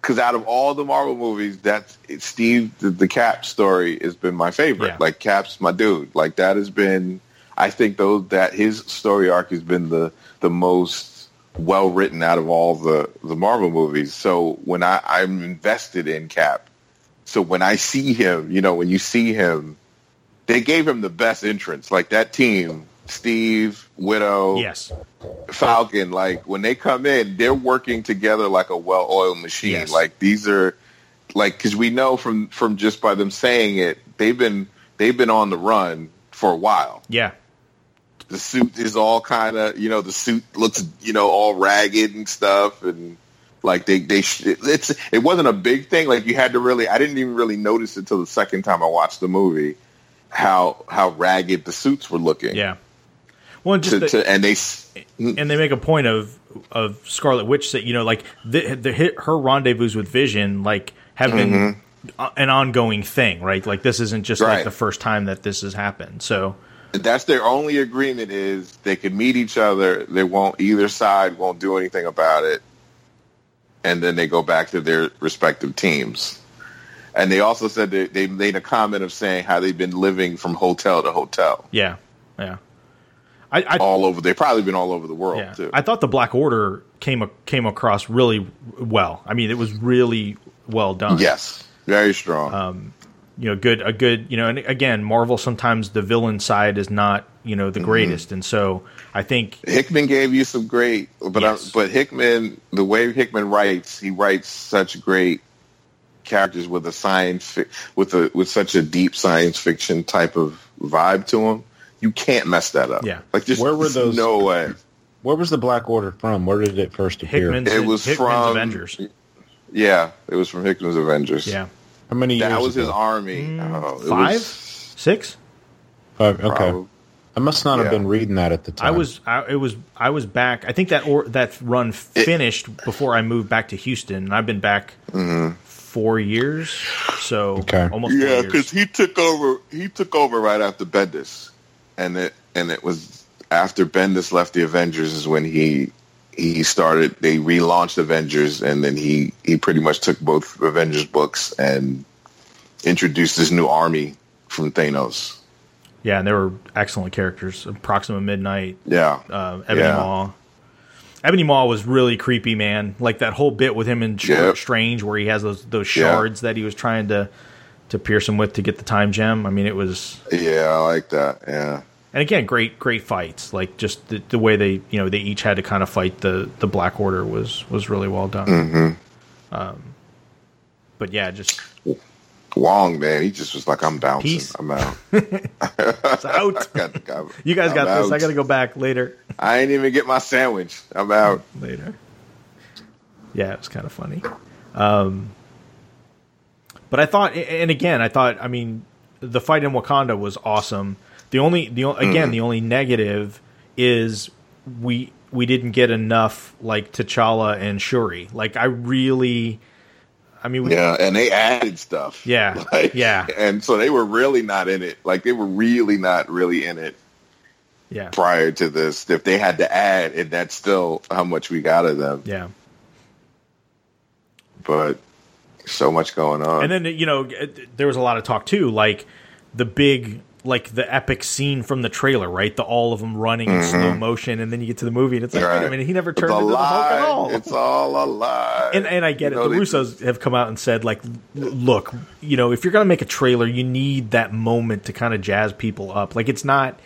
Because out of all the Marvel movies, that's Steve the, the Cap story has been my favorite. Yeah. Like Cap's my dude. Like that has been. I think those that his story arc has been the the most well written out of all the the Marvel movies. So when I I'm invested in Cap. So when I see him, you know, when you see him, they gave him the best entrance. Like that team, Steve, Widow, yes, Falcon, like when they come in, they're working together like a well-oiled machine. Yes. Like these are like because we know from from just by them saying it, they've been they've been on the run for a while. yeah, The suit is all kind of you know the suit looks you know all ragged and stuff and. Like they, they, it's, it wasn't a big thing. Like you had to really, I didn't even really notice it until the second time I watched the movie, how, how ragged the suits were looking. yeah. Well, and just To, the, to, and they, and they make a point of of Scarlet Witch that you know, like the, the hit her rendezvous with Vision, like have been a- an ongoing thing, right? Like this isn't just like Mm-hmm. The first time that this has happened. So that's their only agreement is they can meet each other. They won't either side won't do anything about it, and then they go back to their respective teams. And they also said that they made a comment of saying how they've been living from hotel to hotel yeah, yeah. I, I all over. They've probably been all over the world yeah. too. I thought the Black Order came came across really well. I mean, it was really well done. yes, very strong. Um, you know, good a good you know, and again, Marvel sometimes the villain side is not you know Mm-hmm. the greatest, and so I think Hickman gave you some great, but Yes. I, but Hickman, the way Hickman writes, he writes such great characters with a science fi- with a with such a deep science fiction type of vibe to him. You can't mess that up. Yeah. like just Where were those- No way. Where was the Black Order from? Where did it first appear? Hickman's, It was Hickman's from Avengers. Yeah, it was from Hickman's Avengers. Yeah, How many years? that was his army. Oh, Mm, five, was six. Five, okay. probably- I must not have been reading that at the time. I was, I, it was, I was back. I think that or that run finished before I moved back to Houston, and I've been back four years, so Okay. almost Yeah, because he took over. He took over right after Bendis, and it and it was after Bendis left the Avengers is when he he started. They relaunched Avengers, and then he he pretty much took both Avengers books and introduced this new army from Thanos. yeah, and they were excellent characters. Proxima Midnight, Yeah, uh, Ebony Yeah. Maw. Ebony Maw was really creepy, man. Like that whole bit with him and Sh- Yep. Strange, where he has those those Yeah. shards that he was trying to to pierce him with to get the time gem. I mean, it was, yeah, I like that. Yeah, and again, great great fights. Like just the, the way they you know they each had to kind of fight the the Black Order was was really well done. Um, Mm-hmm. but yeah, just Wong man, he just was like, "I'm bouncing. Peace. I'm out. it's out. Got- got- You guys I'm got this. I got to go back later. I ain't even get my sandwich. I'm out." later. Yeah, it was kind of funny. Um, but I thought, and again, I thought, I mean, the fight in Wakanda was awesome. The only, the again, mm-hmm. the only negative is we we didn't get enough like T'Challa and Shuri. Like I really, I mean, we, Yeah, and they added stuff. Yeah, Like, yeah. And so they were really not in it. Like they were really not really in it yeah, prior to this. If they had to add, and that's still how much we got of them. yeah. But so much going on. And then you know there was a lot of talk too, like the big, like the epic scene from the trailer, right? The all of them running in slow motion, and then you get to the movie, and it's like, Mm-hmm. Right. wait a minute, he never turned into the Hulk at all. It's all a lie. and and I get You it. The Russos have come out and said, like, look, you know, if you're gonna make a trailer, you need that moment to kind of jazz people up. Like, it's not.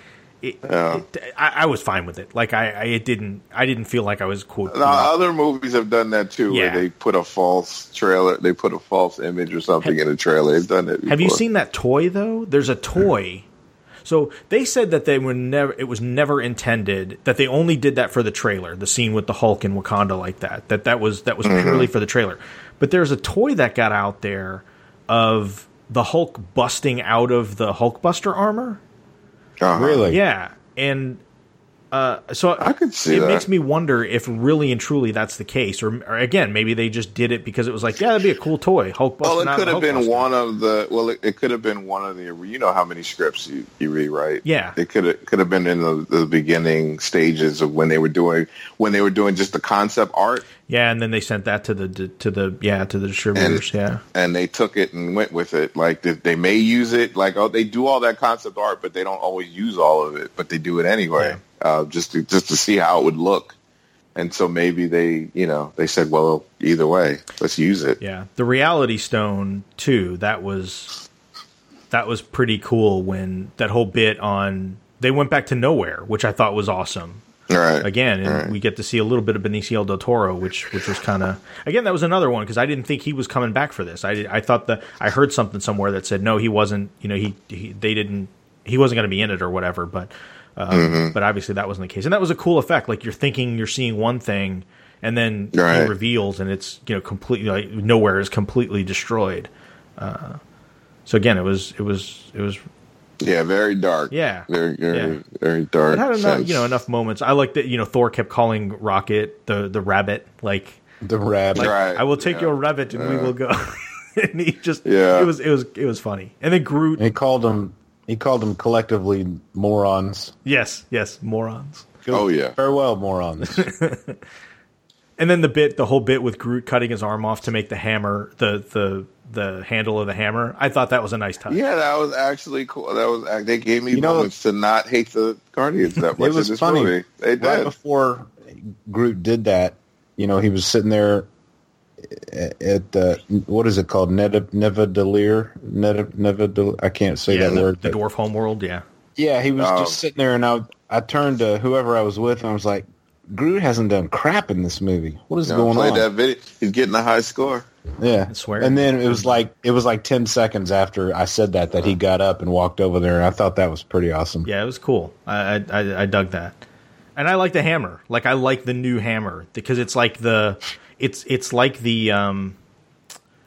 It, Yeah. it- I, I was fine with it. Like, I, I it didn't. I didn't feel like I was quote. Other movies have done that too, Yeah. where they put a false trailer, they put a false image or something in a trailer. They've done it. Before. Have you seen that toy though? There's a hmm. toy. So they said that they were never. It was never intended that they only did that for the trailer, the scene with the Hulk in Wakanda like that. That that was that was mm-hmm. purely for the trailer. But there's a toy that got out there of the Hulk busting out of the Hulkbuster armor. Uh-huh. really? Yeah, and uh, so I could see it that. makes me wonder if really and truly that's the case, or, or again, maybe they just did it because it was like, yeah, that'd be a cool toy. Hulk Well, it could have been Hulkbuster. one of the. Well, it, it could have been one of the. You know how many scripts you, you rewrite. Yeah. it could have could have been in the, the beginning stages of when they were doing when they were doing just the concept art, Yeah, and then they sent that to the to the yeah to the distributors. yeah, and they took it and went with it. Like they, they may use it, like oh, they do all that concept art, but they don't always use all of it. But they do it anyway, uh, just to just to see how it would look. And so maybe they, you know, they said, well, either way, let's use it. yeah. The Reality Stone too. That was that was pretty cool when that whole bit on they went back to nowhere, which I thought was awesome. Right. again, and Right. we get to see a little bit of Benicio del Toro, which which was kind of again that was another one because I didn't think he was coming back for this. I I thought that I heard something somewhere that said no, he wasn't. You know, he, he they didn't he wasn't going to be in it or whatever. But um, Mm-hmm. but obviously that wasn't the case, and that was a cool effect. Like you're thinking you're seeing one thing, and then he Right. reveals, and it's you know completely like nowhere is completely destroyed. Uh, so again, it was it was it was Yeah, very dark. Yeah. very very Yeah. very dark. it had enough sense. you know enough moments. I like that you know Thor kept calling Rocket the the rabbit like The rabbit. Right. I will take yeah. your rabbit and we will go. and he just Yeah. it was it was it was funny. And then Groot, He called them. He called them collectively morons. yes, yes, morons. Oh yeah. Farewell, morons. And then the bit, the whole bit with Groot cutting his arm off to make the hammer, the the the handle of the hammer. I thought that was a nice touch. Yeah, that was actually cool. That was uh, they gave me You know- moments to not hate the Guardians that much. it was in this funny. Movie. They Right before Groot did that, you know, he was sitting there at at the what is it called? Neva Nevedalir? Neva Nevedal. I can't say Yeah, that the, word. the dwarf homeworld. Yeah, Yeah, he was Oh. just um, sitting there, and I I turned to whoever I was with, and I was like, Groot hasn't done crap in this movie. What is You know, going played on? that video. He's getting a high score. Yeah, I swear. And then it was like it was like ten seconds after I said that that he got up and walked over there, and I thought that was pretty awesome. yeah, it was cool. I I, I, I dug that, and I like the hammer. Like I like the new hammer because it's like the it's it's like the um.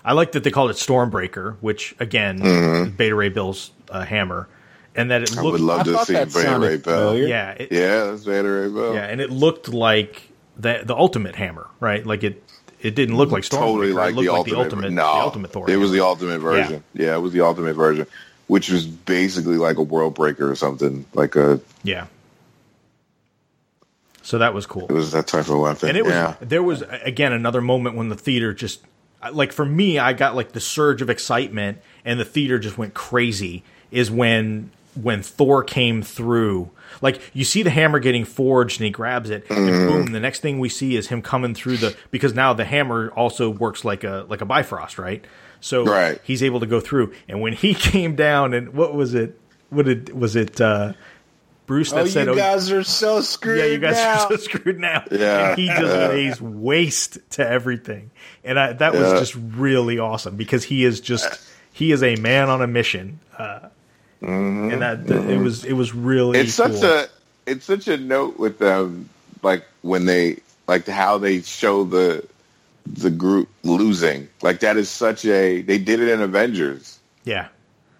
I like that they called it Stormbreaker, which again, Beta Ray Bill's uh, hammer, and that it Mm-hmm. I would love I to see that Beta sounded Ray Bell. familiar. yeah, it, Yeah, that's Beta Ray Bill. Yeah, and it looked like the the ultimate hammer, right? Like it it didn't look like Stormbreaker. totally it like looked the, like ultimate, the ultimate, No, the ultimate Thor. It was the ultimate version. Yeah. it was the ultimate version, which was basically like a world breaker or something. Like a yeah. So that was cool. it was that type of weapon. and it was yeah. there was again another moment when the theater just like for me i got like the surge of excitement and the theater just went crazy is when when thor came through like you see the hammer getting forged and he grabs it and boom the next thing we see is him coming through the because now the hammer also works like a like a bifrost right so Right. he's able to go through and when he came down and what was it what did was it uh bruce that Oh, said you oh, guys are so screwed. yeah, you guys now. are so screwed now. Yeah. And he just lays waste to everything. And I, that was just really awesome because he is just, he is a man on a mission. Uh, And that, that- it was, it was really Mm-hmm. it's such a it's such a note with them like when they like how they show the the group losing. Like that is such a they did it in avengers. Yeah.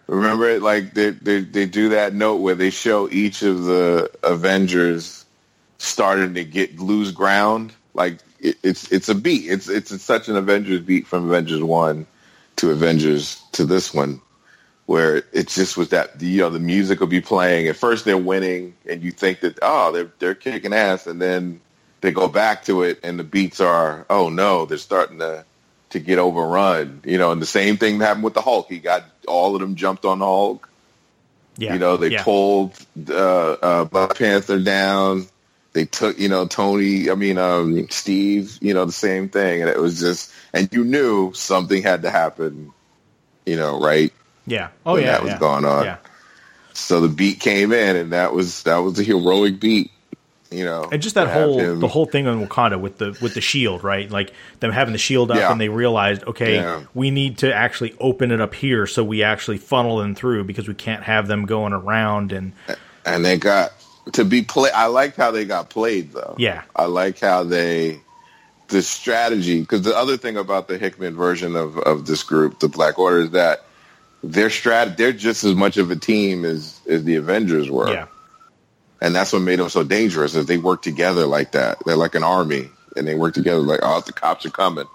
remember it like they, they they do that note where they show each of the avengers starting to get lose ground. Like it, it's it's a beat. It's it's such an avengers beat from avengers 1 to avengers to this one where it just was that you know the music will be playing. At first they're winning, and you think that oh they're they're kicking ass, and then they go back to it, and the beats are oh no they're starting to to get overrun. You know, and the same thing happened with the Hulk. He got all of them jumped on the Hulk. Yeah. You know, they yeah. pulled uh, uh, Black Panther down. They took, you know, Tony. I mean, um, Steve. You know, the same thing, and it was just, and you knew something had to happen. You know, right? Yeah. Oh, when yeah. that was yeah. going on. Yeah. So the beat came in, and that was that was a heroic beat. You know, And just that whole him- the whole thing on Wakanda with the with the shield, right? Like them having the shield up, Yeah. and they realized, okay, Yeah. we need to actually open it up here, so we actually funnel them through because we can't have them going around. And and they got to be play. I liked how they got played, though. Yeah. I like how they the strategy because the other thing about the Hickman version of of this group, the Black Order, is that their strat they're just as much of a team as as the Avengers were. yeah, and that's what made them so dangerous. Is they work together like that. They're like an army, and they work together. Like, oh, the cops are coming.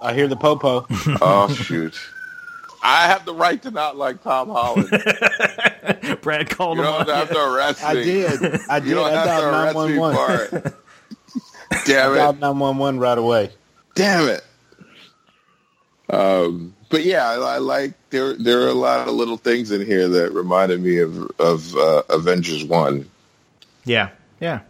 I hear the popo. Oh shoot! I have the right to not like Tom Holland. Brad called him. don't on have to arrest me. I did. I You did. don't I have to dialed arrest me 911. for it. Damn I it! dialed 911 right away. Damn it! Um, but yeah, I, I like there. There are a lot of little things in here that reminded me of of uh, Avengers One. Yeah, yeah.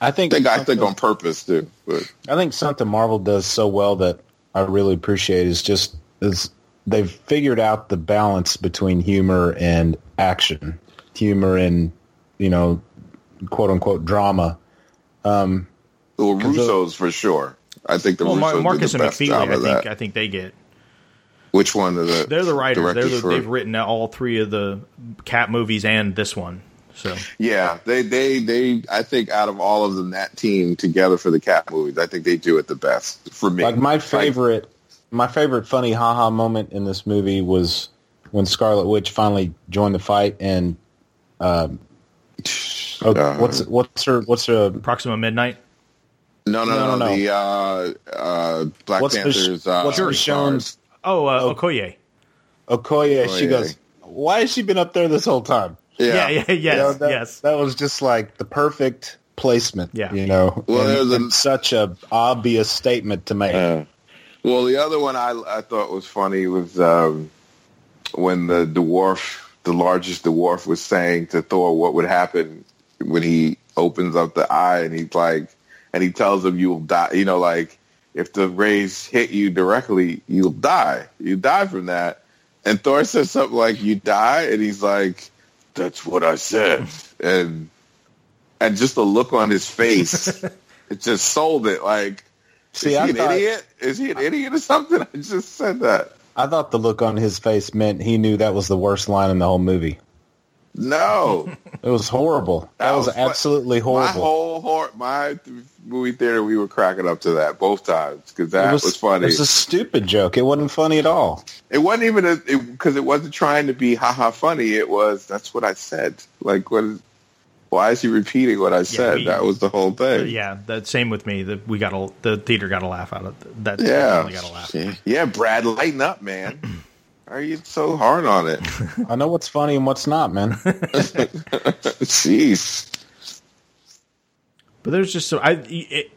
I think I think I think on purpose too. But I think something Marvel does so well that I really appreciate is just is they've figured out the balance between humor and action, humor and you know, quote unquote drama. well, the- Russo's for sure. I think the Well, Mar- Markus did and the best McFeely, job I of think, that. I think they get. Which one of the? They're the writers. They're the, for, they've written all three of the Cap movies and this one. So Yeah, they, they, they. I think out of all of them, that team together for the Cap movies, I think they do it the best for me. Like my favorite, my favorite funny haha moment in this movie was when Scarlet Witch finally joined the fight and. Um, oh, Uh, what's what's her what's her Proxima Midnight. No, no, no, no, no. The uh, uh, Black What's the sh- Panther's. uh, what's the shown- Oh, uh, Okoye. Okoye? Oh, she goes, "Why has she been up there this whole time?" Yeah, yeah, yes, You know, that, yes. That was just like the perfect placement. Yeah. You know, Well, and, there's a- such a obvious statement to make. Yeah. Well, the other one I I thought was funny was um, when the dwarf, the largest dwarf, was saying to Thor what would happen when he opens up the eye, and he's like, and he tells him you'll die. You know, like if the rays hit you directly, you'll die. You die from that. And Thor says something like, "You die," and he's like, "That's what I said." and and just the look on his face, it just sold it. Like. See, Is I he an thought, idiot? Is he an idiot or something? I just said that. I thought the look on his face meant he knew that was the worst line in the whole movie. No, It was horrible. That, That was, was fu- absolutely my horrible. whole hor- my movie theater, we were cracking up to that both times because that was, was, funny. It was a stupid joke. It wasn't funny at all. it wasn't even because it, wasn't trying to be haha funny. It was that's what I said. Like what? Is, why is he repeating what I said? we- that was the whole thing. Yeah, that same with me. That we got a, the theater got a laugh out of that. Yeah. definitely got a laugh. yeah, yeah. Brad, lighten up, man. Why are you so hard on it? I know what's funny and what's not, man. Jeez. But there's just so I. It,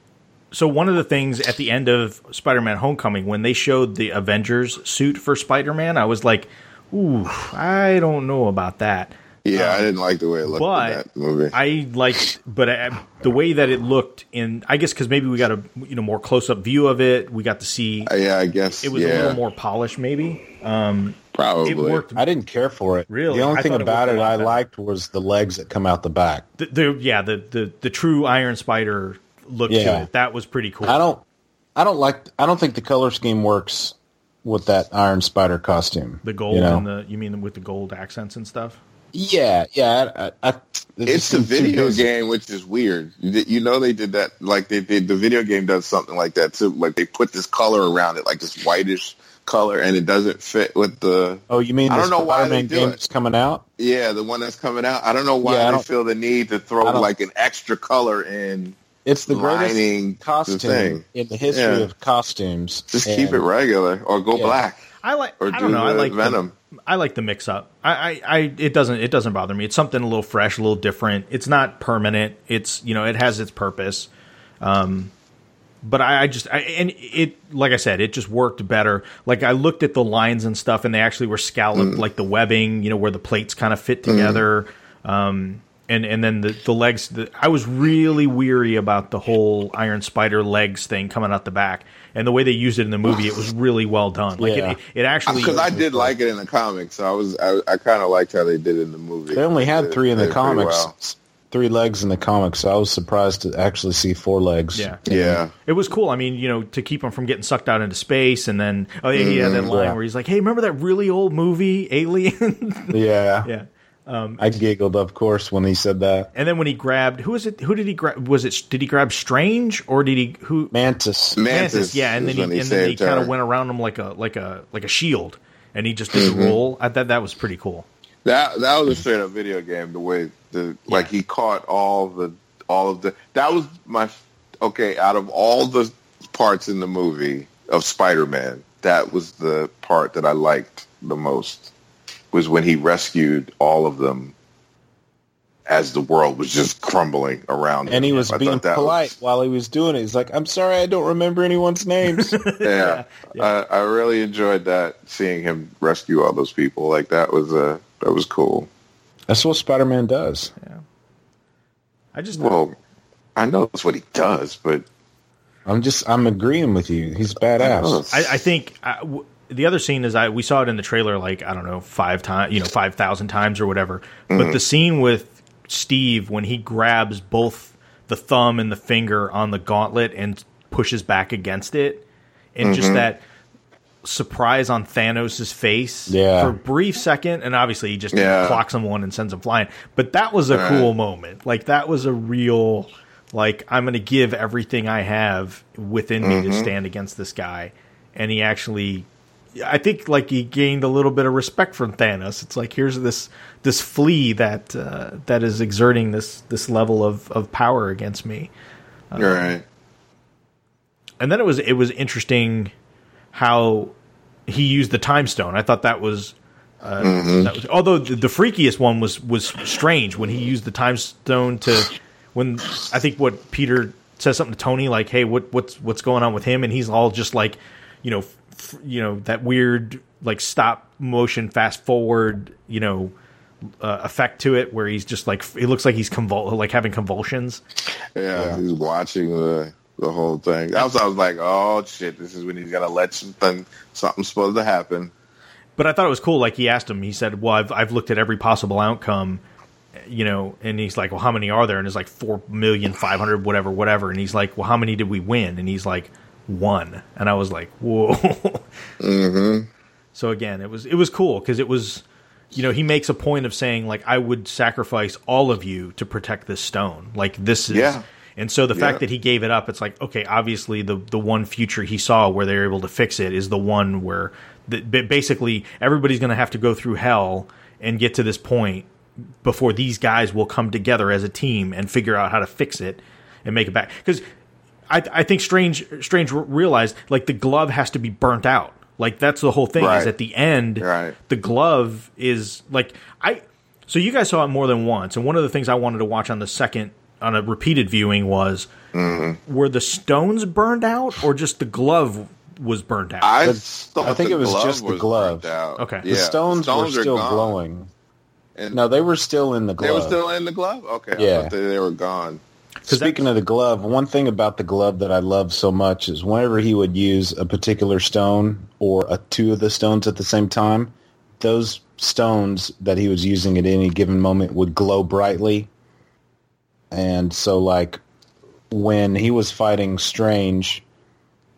so one of the things at the end of Spider-Man: Homecoming, when they showed the Avengers suit for Spider-Man, I was like, "Ooh, I don't know about that." Yeah, I didn't like the way it looked in but that movie. I liked, but I, the way that it looked in, I guess because maybe we got a you know more close up view of it. We got to see Uh, yeah, I guess it was yeah, a little more polished, maybe. Um, probably. it worked. I didn't care for it. Really? The only I thing thought it about it, I liked was the legs that come out the back. The, the yeah, the, the the true Iron Spider look to Yeah. it. That was pretty cool. I don't, I don't like. I don't think the color scheme works with that Iron Spider costume. the gold you know? and the you mean with the gold accents and stuff. Yeah, yeah. I, I, It's the video game, which is weird. You, know they did that. Like they did. The video game does something like that too. Like they put this color around it, like this whitish color, and it doesn't fit with the. Oh, you mean I don't know why they do game it. that's coming out? Yeah, the one that's coming out. I don't know why Yeah, I they feel the need to throw like an extra color in. It's the greatest the costume thing. in the history Yeah. of costumes. Just And keep it regular or go Yeah. black I like. or I do don't know. I like Venom. The, I like the mix up. I, I, I, it doesn't, it doesn't bother me. It's something a little fresh, a little different. It's not permanent. It's, you know, it has its purpose. Um, but I, I just, I, and it, like I said, it just worked better. Like I looked at the lines and stuff, and they actually were scalloped, like the webbing, you know, where the plates kind of fit together. Um, and and then the the legs. The, I was really weary about the whole Iron Spider legs thing coming out the back, and the way they used it in the movie, it was really well done. Like Yeah. it, it actually Because I did like it in the comics, so I was I, I kind of liked how they did it in the movie. They only had three in the comics. well. Three legs in the comics. So I was surprised to actually see four legs. Yeah. Yeah. It was cool. I mean, you know, to keep him from getting sucked out into space, and then oh yeah, he had that mm-hmm. line Yeah. where he's like, "Hey, remember that really old movie, Alien?" Yeah. yeah. I giggled, of course, when he said that. And then when he grabbed, who was it? Who did he grab? Was it? Did he grab Strange or did he? Who? Mantis. Mantis, Yeah, and then he when and then he kind of went around him like a like a like a shield, and he just did Mm-hmm. the roll. I thought that was pretty cool. That that was a straight up video game. The way the like he caught all the all of the that was my okay. Out of all the parts in the movie of Spider Man, that was the part that I liked the most. Was when he rescued all of them as the world was just crumbling around him. And he was I being that polite was- while he was doing it. He's like, "I'm sorry, I don't remember anyone's names." yeah, I, I really enjoyed that seeing him rescue all those people. Like that was uh, that was cool. That's what Spider-Man does. Yeah i just Well, I know that's what he does, but I'm just, I'm agreeing with you. He's badass. I, I think uh, w- the other scene is I we saw it in the trailer like I don't know five times, you know, five thousand times or whatever. But mm-hmm. the scene with Steve when he grabs both the thumb and the finger on the gauntlet and pushes back against it, and just mm-hmm. that surprise on Thanos' face Yeah. for a brief second, and obviously he just Yeah. clocks him one and sends him flying. But that was a Right. cool moment. Like that was a real like I'm going to give everything I have within me to mm-hmm. stand against this guy, and he actually. I think like he gained a little bit of respect from Thanos. It's like here's this this flea that uh, that is exerting this this level of, of power against me. you're right. and then it was it was interesting how he used the time stone. I thought that was, uh, that was although the, the freakiest one was was strange when he used the time stone to when I think what Peter says something to Tony like, "Hey, what what's what's going on with him?" and he's all just like, you know, you know that weird like stop motion fast forward, you know. Uh, effect to it where he's just like it looks like he's convul like having convulsions Yeah, he's watching the the whole thing. That was I was like, oh shit, this is when he's gonna let something something's supposed to happen. but I thought it was cool. Like he asked him, he said, "Well, I've I've looked at every possible outcome, you know." And he's like, "Well, how many are there?" And it's like four million five hundred, whatever, whatever. And he's like, "Well, how many did we win?" And he's like, "One." And I was like, "Whoa." Mm-hmm. So again, it was it was cool because it was, you know, he makes a point of saying like, "I would sacrifice all of you to protect this stone." Like this is. Yeah. And so the Yeah. fact that he gave it up, it's like okay, obviously the the one future he saw where they're able to fix it is the one where the, basically everybody's going to have to go through hell and get to this point before these guys will come together as a team and figure out how to fix it and make it back. Because I, I think Strange Strange realized like the glove has to be burnt out. Like that's the whole thing. Is at the end, Right. the glove is like I. So you guys saw it more than once, and one of the things I wanted to watch on the second on a repeated viewing was Mm-hmm. were the stones burned out or just the glove was burnt out? I But thought I think it was glove just the was glove. burnt out. Okay. The stones, were are still gone. glowing. And No, they were still in the glove. they were still in the glove. Okay, I Yeah. thought they, they were gone. 'Cause Speaking of the glove, one thing about the glove that I love so much is whenever he would use a particular stone or a, two of the stones at the same time, those stones that he was using at any given moment would glow brightly. And so, like, when he was fighting Strange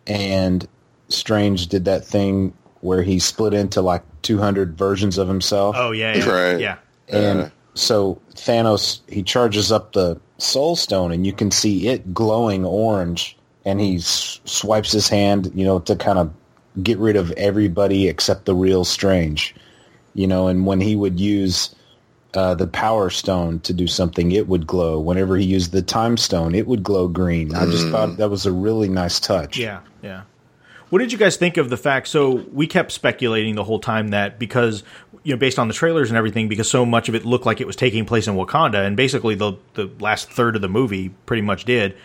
and Strange did that thing where he split into like 200 versions of himself. oh yeah, yeah, Right. yeah. And Yeah. so Thanos, he charges up the Soul Stone, and you can see it glowing orange. And he s- swipes his hand, you know, to kind of get rid of everybody except the real Strange, you know. And when he would use uh, the Power Stone to do something, it would glow. Whenever he used the Time Stone, it would glow green. I just thought that was a really nice touch. Yeah, yeah. What did you guys think of the fact? So we kept speculating the whole time that because you know, based on the trailers and everything, because so much of it looked like it was taking place in Wakanda, and basically the the last third of the movie pretty much did.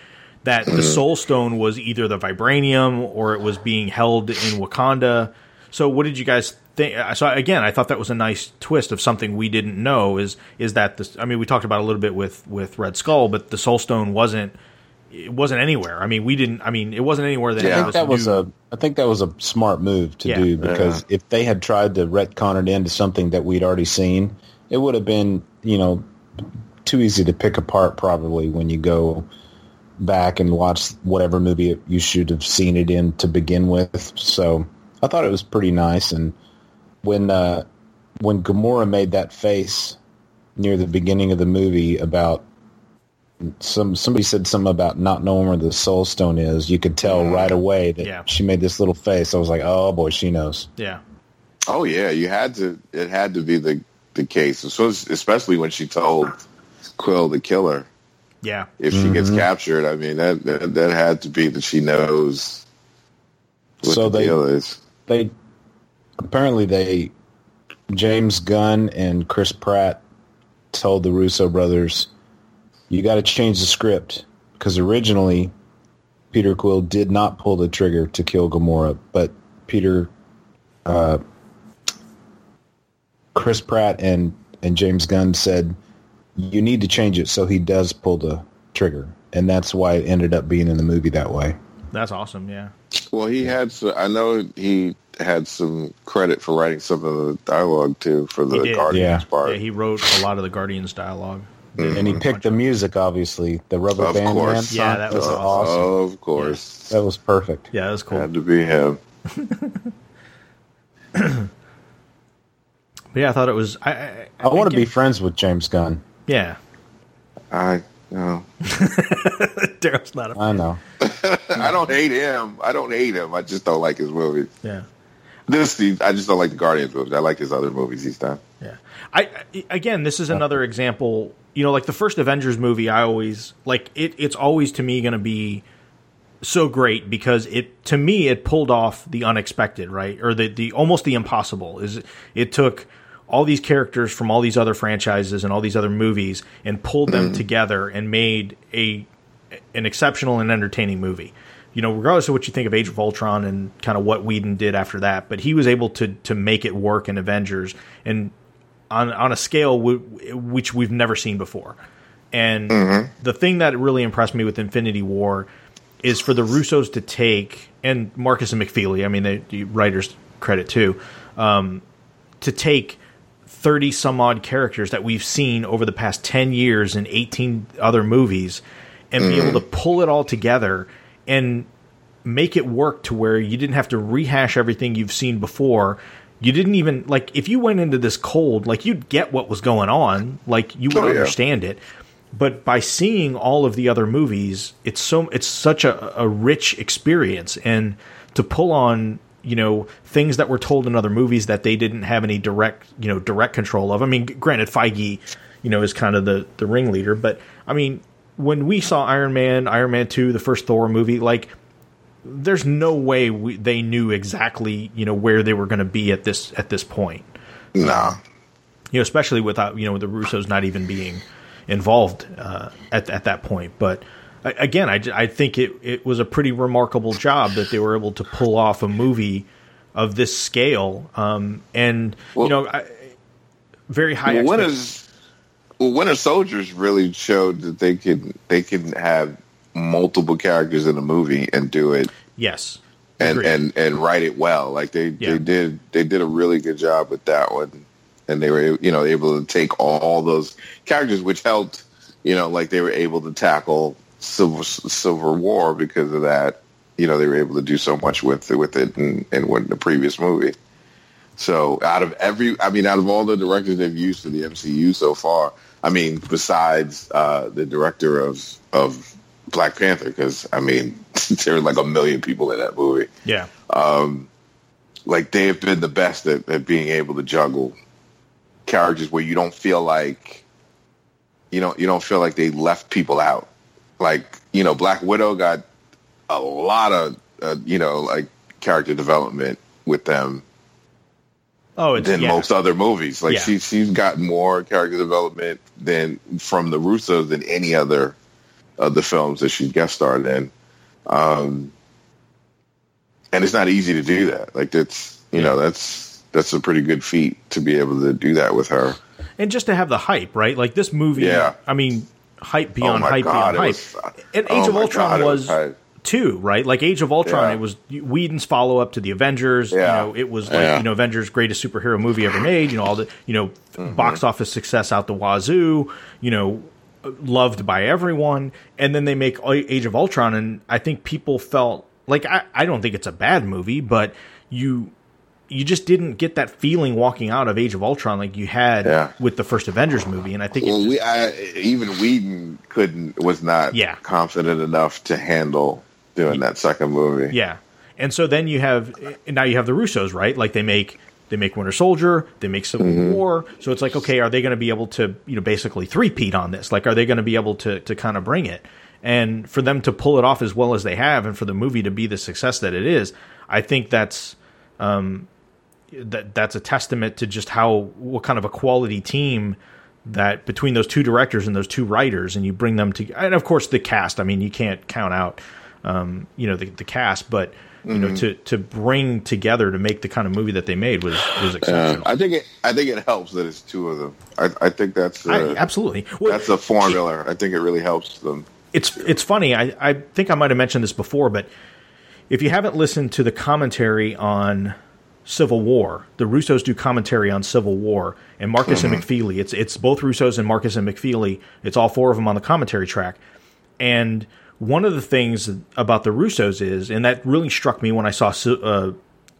That the mm-hmm. Soul Stone was either the vibranium or it was being held in Wakanda. So what did you guys think? Uh, so again, I thought that was a nice twist of something we didn't know. Is is that this? I mean, we talked about a little bit with with Red Skull, but the Soul Stone wasn't. It wasn't anywhere. I mean, we didn't. I mean, it wasn't anywhere that Yeah. I any think that was knew. a I think that was a smart move to Yeah. do because if they had tried to retcon it into something that we'd already seen, it would have been you know too easy to pick apart probably when you go back and watch whatever movie you should have seen it in to begin with. So I thought it was pretty nice. And when uh, when Gamora made that face near the beginning of the movie about some somebody said something about not knowing where the soul stone is. You could tell right away that Yeah. she made this little face. I was like, oh boy, she knows. Yeah. Oh yeah, you had to. It had to be the the case, So especially when she told Quill to kill her. Yeah. If she gets mm-hmm. captured, I mean that, that that had to be that she knows what So the they- deal is. They apparently they James Gunn and Chris Pratt told the Russo brothers, "You got to change the script because originally Peter Quill did not pull the trigger to kill Gamora, but Peter, uh, Chris Pratt and and James Gunn said you need to change it so he does pull the trigger, and that's why it ended up being in the movie that way." That's awesome. Yeah. Well, he had. Some, I know he had some credit for writing some of the dialogue too for the Guardians Yeah. part. Yeah, he wrote a lot of the Guardians dialogue. And he mm-hmm. picked the music, obviously. The Rubber Of Band course. Man song. Yeah, that was was awesome. awesome. Of course, That was perfect. Yeah, that was cool. had to be him. But yeah, I thought it was. I, I, I want to be again- friends with James Gunn. Yeah. I no, Daryl's not a. I know. I don't hate him. I don't hate him. I just don't like his movies. Yeah. This, I just don't like the Guardians movies. I like his other movies he's done. Yeah. I I- again, this is another example. You know, like the first Avengers movie, I always like it. It's always to me going to be so great because it to me it pulled off the unexpected, right, or the the almost the impossible. Is it took all these characters from all these other franchises and all these other movies and pulled them mm-hmm. together and made a an exceptional and entertaining movie. You know, regardless of what you think of Age of Ultron and kind of what Whedon did after that, but he was able to to make it work in Avengers and on on a scale w- which we've never seen before. And the thing that really impressed me with Infinity War is for the Russos to take and Markus and McFeely. I mean, the, the writers credit too, um, to take thirty some odd characters that we've seen over the past ten years in eighteen other movies, and be able to pull it all together and make it work to where you didn't have to rehash everything you've seen before. You didn't even like if you went into this cold, like you'd get what was going on, like you would Oh, yeah. understand it. But by seeing all of the other movies, it's so it's such a, a rich experience, and to pull on you know things that were told in other movies that they didn't have any direct you know direct control of. I mean, granted, Feige, you know, is kind of the the ringleader, but I mean, when we saw Iron Man, Iron Man two, the first Thor movie, like there's no way we, they knew exactly you know where they were going to be at this at this point. Nah, You know, especially without you know the Russos not even being involved uh, at at that point. But again, I, I think it it was a pretty remarkable job that they were able to pull off a movie of this scale um, and you know I, very high. well, expect- well, Winter Soldiers really showed that they can they can have multiple characters in a movie and do it yes, and Agreed. and and write it well. Like they Yeah. they did they did a really good job with that one, and they were you know able to take all those characters, which helped you know like they were able to tackle Civil Civil War because of that. You know they were able to do so much with with it in, in what the previous movie. So out of every, I mean, out of all the directors they've used for the MCU so far, I mean, besides uh, the director of of Black Panther, because I mean, there were like a million people in that movie. Yeah, like they have been the best at, at being able to juggle characters where you don't feel like you know you don't feel like they left people out. Like you know, Black Widow got a lot of uh, you know like character development with them oh, it's than yeah. most other movies. Like Yeah. she she's got more character development than from the Russos than any other of the films that she's guest starred in. Um, and it's not easy to do that. Like that's you know that's that's a pretty good feat to be able to do that with her. and just to have the hype, right? Like this movie, Yeah. I mean, hype beyond oh hype god, beyond hype. was, and oh Age of Ultron God, was hype. Too, right? Like Age of Ultron, Yeah. it was Whedon's follow up to the Avengers. You know, it was like Yeah. you know Avengers greatest superhero movie ever made. You know all the you know Mm-hmm. box office success out the wazoo. You know, loved by everyone. And then they make Age of Ultron, and I think people felt like I, I don't think it's a bad movie, but you you just didn't get that feeling walking out of Age of Ultron like you had Yeah. with the first Avengers movie. And I think Well, we I, even Whedon couldn't was not Yeah. confident enough to handle doing that second movie. Yeah. And so then you have now you have the Russos, right? Like they make they make Winter Soldier, they make Civil Mm-hmm. War. So it's like, okay, are they going to be able to, you know, basically three-peat on this? Like, are they going to be able to to kind of bring it? And for them to pull it off as well as they have, and for the movie to be the success that it is, I think that's um, that that's a testament to just how what kind of a quality team that between those two directors and those two writers, and you bring them to, and of course the cast. I mean, you can't count out, um, you know, the, the cast, but you know, to to bring together to make the kind of movie that they made was was exceptional. I think it. I think it helps that it's two of them. I, I think that's I, uh, absolutely. Well, that's a formula. I think it really helps them. it's it's funny. I, I think I might have mentioned this before, but if you haven't listened to the commentary on Civil War, the Russos do commentary on Civil War, and Markus and McFeely. It's it's both Russos and Markus and McFeely. It's all four of them on the commentary track, and one of the things about the Russos is, and that really struck me when I saw uh,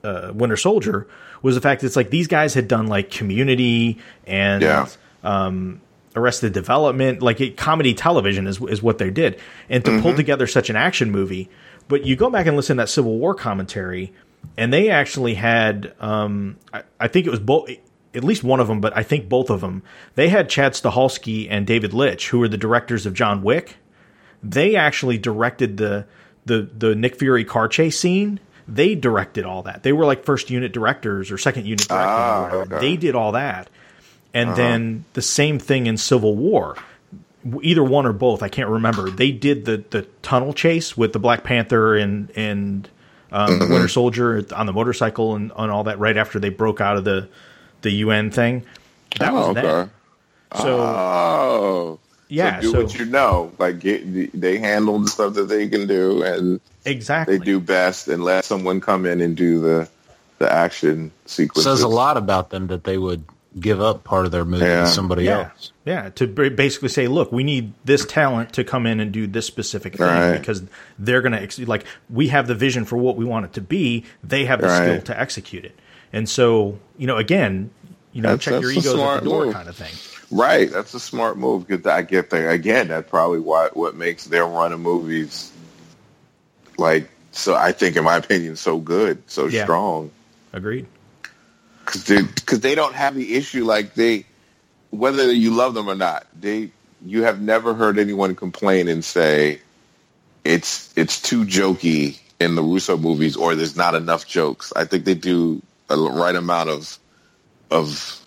uh, Winter Soldier, was the fact that it's like these guys had done like Community and Yeah. um, Arrested Development, like it, comedy television is is what they did, and to pull together such an action movie. But you go back and listen to that Civil War commentary, and they actually had, um, I, I think it was both, at least one of them, but I think both of them. They had Chad Stahelski and David Leitch, who were the directors of John Wick. They actually directed the the the Nick Fury car chase scene. They directed all that. They were like first unit directors or second unit directing Ah, okay. Uh-huh. They did all that. And then the same thing in Civil War. Either one or both, I can't remember. They did the, the tunnel chase with the Black Panther and and um, the Mm-hmm. Winter Soldier on the motorcycle and, on all that right after they broke out of the the UN thing. That was oh, them. okay. So Oh, yeah, So do so, what you know. Like get, they handle the stuff that they can do, and exactly. they do best, and let someone come in and do the the action sequence. says a lot about them that they would give up part of their movie Yeah. to somebody yeah, else. yeah. To basically say, look, we need this talent to come in and do this specific thing Right. because they're going to ex- like we have the vision for what we want it to be. They have the Right. skill to execute it, and so you know, again, you know, That's- check your that's a egos at the door, move. kind of thing. Right, that's a smart move because I get that again. That's probably why what makes their run of movies like so. I think, in my opinion, so good, so Yeah. strong Agreed. because they because they don't have the issue like they whether you love them or not. They you have never heard anyone complain and say it's it's too jokey in the Russo movies or there's not enough jokes. I think they do a right amount of of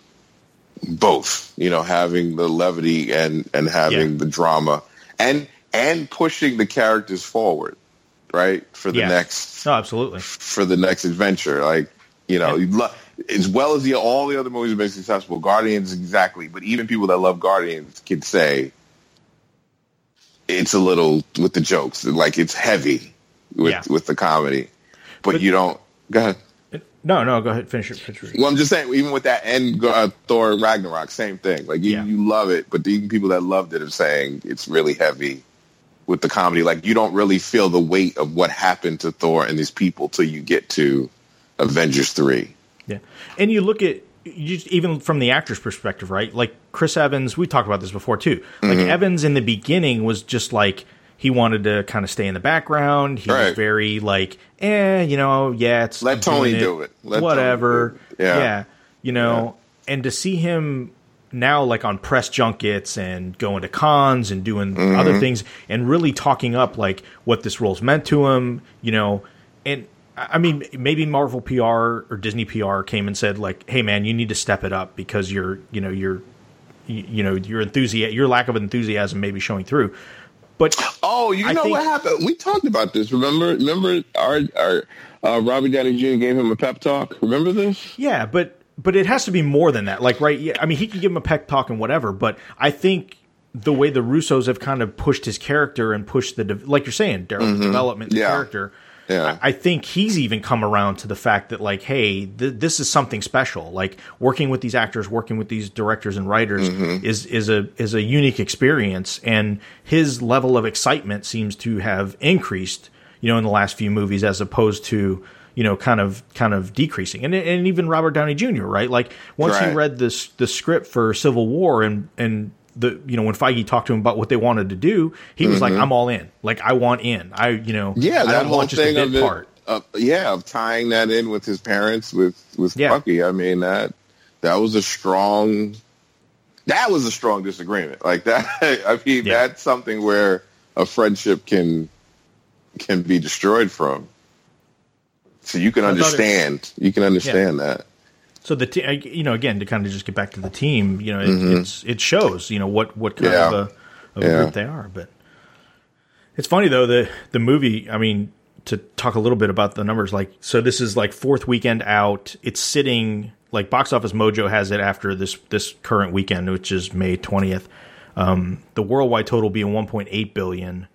both, you know, having the levity and and having Yeah. the drama and and pushing the characters forward, right? For the Yeah. next No, absolutely. for the next adventure. Like, you know, you lo- as well as the all the other movies have been successful, Guardians exactly, but even people that love Guardians can say it's a little with the jokes, like it's heavy with Yeah. with the comedy. But, But- you don't go ahead. No, no, go ahead. Finish it. Finish it. Well, I'm just saying, even with that and uh, Thor Ragnarok, same thing. Like you, Yeah. you love it, but the people that loved it are saying it's really heavy with the comedy. Like you don't really feel the weight of what happened to Thor and these people till you get to Avengers three. Yeah, and you look at you just, even from the actor's perspective, right? Like Chris Evans, we talked about this before too. Like Mm-hmm. Evans in the beginning was just like he wanted to kind of stay in the background. He was very like, eh, you know, yeah, it's Let Tony doing do it. Let whatever. do it. Yeah. yeah, you know, and to see him now like on press junkets and going to cons and doing Mm-hmm. other things and really talking up like what this role's meant to him, you know, and I I mean maybe Marvel PR or Disney PR came and said like, "Hey man, you need to step it up because you're, you know, you're you, you know, your enthusiasm, your lack of enthusiasm may be showing through." But Oh, you I know think- what happened? We talked about this. Remember? Remember our our uh, Robbie Downey Jr. gave him a pep talk. Remember this? Yeah, but but it has to be more than that. Like, right? Yeah, I mean, he could give him a pep talk and whatever, but I think the way the Russos have kind of pushed his character and pushed the de- like you're saying, Daryl, the development the Mm-hmm. Yeah. character. Yeah. I think he's even come around to the fact that like, hey, th- this is something special. Like working with these actors, working with these directors and writers Mm-hmm. is is a is a unique experience, and his level of excitement seems to have increased. You know, in the last few movies, as opposed to you know, kind of kind of decreasing, and and even Robert Downey Jr. Right, like once he read this the script for Civil War and and the you know when Feige talked to him about what they wanted to do, he was like, "I'm all in. Like I want in. I you know Mm-hmm. Yeah, I that don't whole want just a thing of it. part." uh, yeah, of tying that in with his parents with with Yeah. Bucky. I mean that that was a strong that was a strong disagreement. Like that. I mean, Yeah. that's something where a friendship can can be destroyed from. So you can I understand. You can understand that. So the te- you know again to kind of just get back to the team, you know, it, it's it shows you know what what kind Mm-hmm. Yeah. of a, of a Yeah. group they are. But it's funny though the the movie. I mean, to talk a little bit about the numbers, like so this is like fourth weekend out. It's sitting like Box Office Mojo has it after this this current weekend, which is May twentieth. Um, the worldwide total being one point eight billion.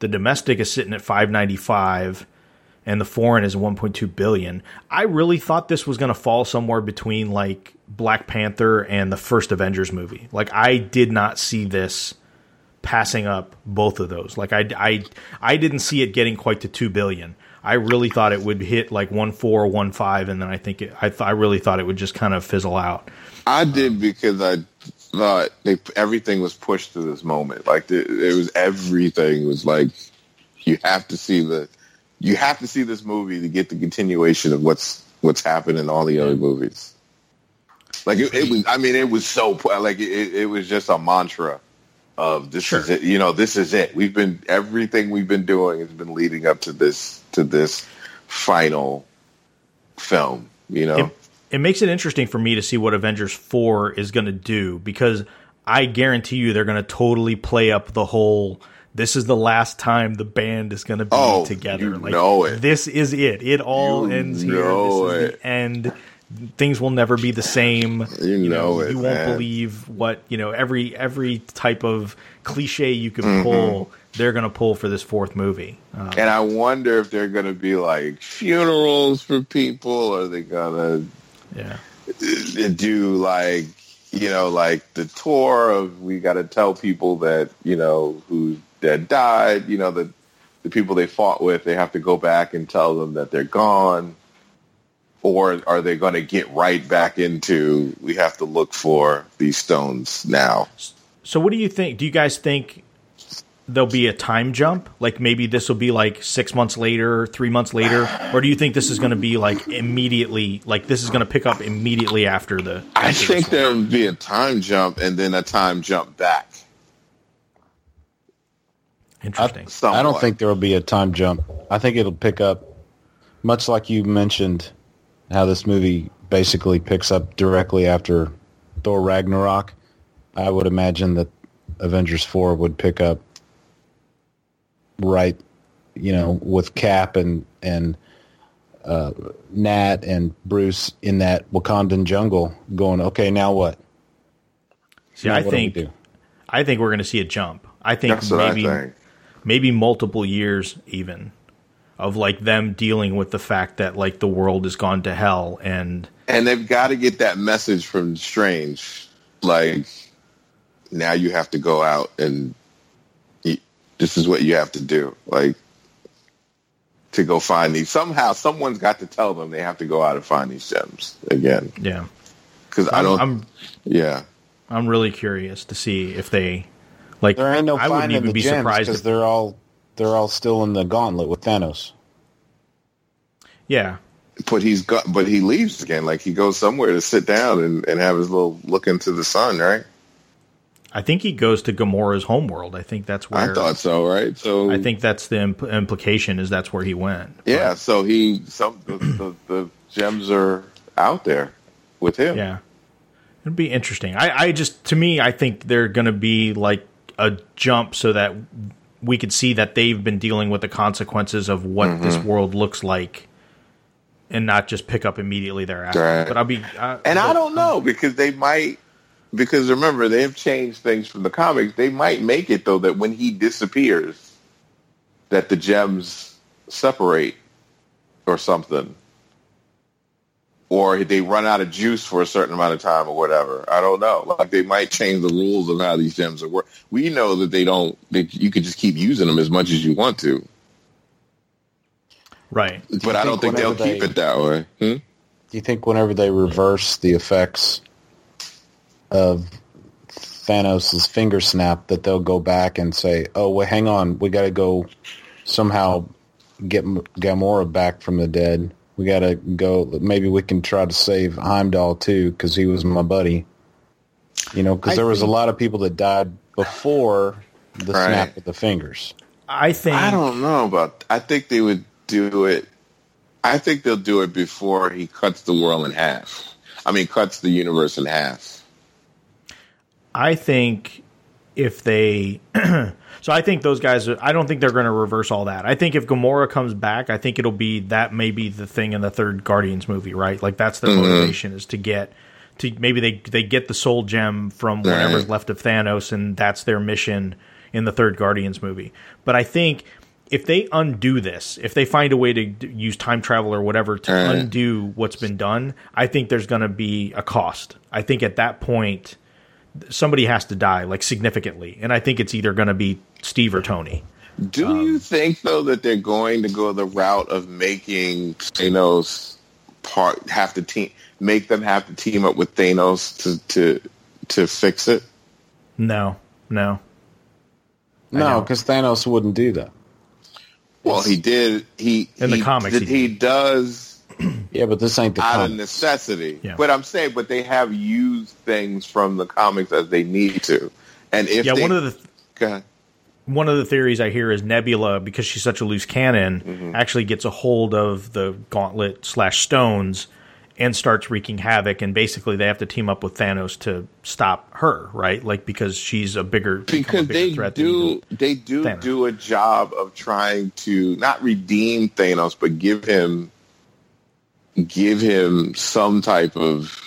The domestic is sitting at five ninety five and the foreign is 1.2 billion. I really thought this was going to fall somewhere between like Black Panther and the first Avengers movie. Like I did not see this passing up both of those. Like I I I didn't see it getting quite to 2 billion. I really thought it would hit like 1 4 1 5 and then I think it, I th- I really thought it would just kind of fizzle out. I did because I thought they everything was pushed to this moment. Like it was everything was like you have to see the you have to see this movie to get the continuation of what's what's happened in all the other movies. Like it, it was, I mean, it was so like it, it was just a mantra of this Sure. is it. You know, this is it. We've been everything we've been doing has been leading up to this to this final film. You know, it, it makes it interesting for me to see what Avengers 4 is going to do because I guarantee you they're going to totally play up the whole this is the last time the band is going to be Oh, together. you like know it. this is it. It all You ends here. know This is it. the end. Things will never be the same. You know it, You won't man. believe what, you know, every every type of cliche you can Mm-hmm. pull, they're going to pull for this fourth movie. Uh, And I wonder if they're going to be like funerals for people, or they going to? yeah. to do like you know like the tour of we got to tell people that you know who that died, you know the the people they fought with, they have to go back and tell them that they're gone, or are they going to get right back into we have to look for these stones now? So what do you think? Do you guys think there'll be a time jump? Like maybe this will be like six months later, three months later, or do you think this is going to be like immediately? Like this is going to pick up immediately after the? I think there would be a time jump and then a time jump back. Interesting. I Somewhat. don't think there will be a time jump. I think it'll pick up, much like you mentioned, how this movie basically picks up directly after Thor Ragnarok. I would imagine that Avengers 4 would pick up right, you know, with Cap and, and uh, Nat and Bruce in that Wakandan jungle going, okay, now what? See, Now I what do we think do? I think we're going to see a jump. I think That's what maybe I think. Maybe multiple years even of like them dealing with the fact that like the world has gone to hell and And they've got to get that message from Strange. Like, now you have to go out and this is what you have to do. Like, to go find these. Somehow, someone's got to tell them they have to go out and find these gems again. yeah. Because I don't. I'm yeah. I'm really curious to see if they like. There ain't no I wouldn't finding even the be gems surprised. because If, they're all they're all still in the gauntlet with Thanos. yeah, But he's got. But he leaves again. Like he goes somewhere to sit down and, and have his little look into the sun. Right. I think he goes to Gamora's homeworld. I think that's where I thought so. Right. So I think that's the impl- implication is that's where he went. Yeah. So he. Some the, the, the gems are out there with him. Yeah. It'd be interesting. I, I just, to me, I think they're going to be like a jump so that we could see that they've been dealing with the consequences of what Mm-hmm. this world looks like and not just pick up immediately thereafter. Right. But I'll be, uh, And I don't know because they might because remember they've changed things from the comics. They might make it though that when he disappears, that the gems separate or something, or they run out of juice for a certain amount of time or whatever. I don't know. Like they might change the rules of how these gems are work. We know that they don't. That you could just keep using them as much as you want to, Right. but I don't think they'll whenever keep it that way. Hmm? Do you think whenever they reverse the effects of Thanos's finger snap that they'll go back and say, "Oh, well, hang on, we got to go somehow get M- Gamora back from the dead. We got to go. Maybe we can try to save Heimdall too, because he was my buddy. You know, because there was think- a lot of people that died before the Right. snap of the fingers. I think I don't know about. I think they would do it. I think they'll do it before he cuts the world in half. I mean, cuts the universe in half. I think if they so I think those guys I don't think they're going to reverse all that. I think if Gamora comes back, I think it'll be that may be the thing in the third Guardians movie, right? Like that's their mm-hmm. motivation is to get to maybe they they get the soul gem from whatever's Right. left of Thanos and that's their mission in the third Guardians movie. But I think if they undo this, if they find a way to d- use time travel or whatever to Right. undo what's been done, I think there's going to be a cost. I think at that point somebody has to die like significantly and i think it's either going to be steve or tony Do Um, you think though that they're going to go the route of making Thanos part have to team make them have to team up with Thanos to to to fix it? no no No, because Thanos wouldn't do that. Well, he did. He In the he, comics, he, he does Yeah, but this ain't the out of necessity. Yeah. But I'm saying, but they have used things from the comics as they need to. And if yeah they, one of the Go ahead. one of the theories i hear is nebula because she's such a loose cannon Mm-hmm. actually gets a hold of the gauntlet slash stones and starts wreaking havoc and basically they have to team up with thanos to stop her right like because she's a bigger become a because bigger they threat than do even- they do Thanos. do a job of trying to not redeem Thanos, but give him give him some type of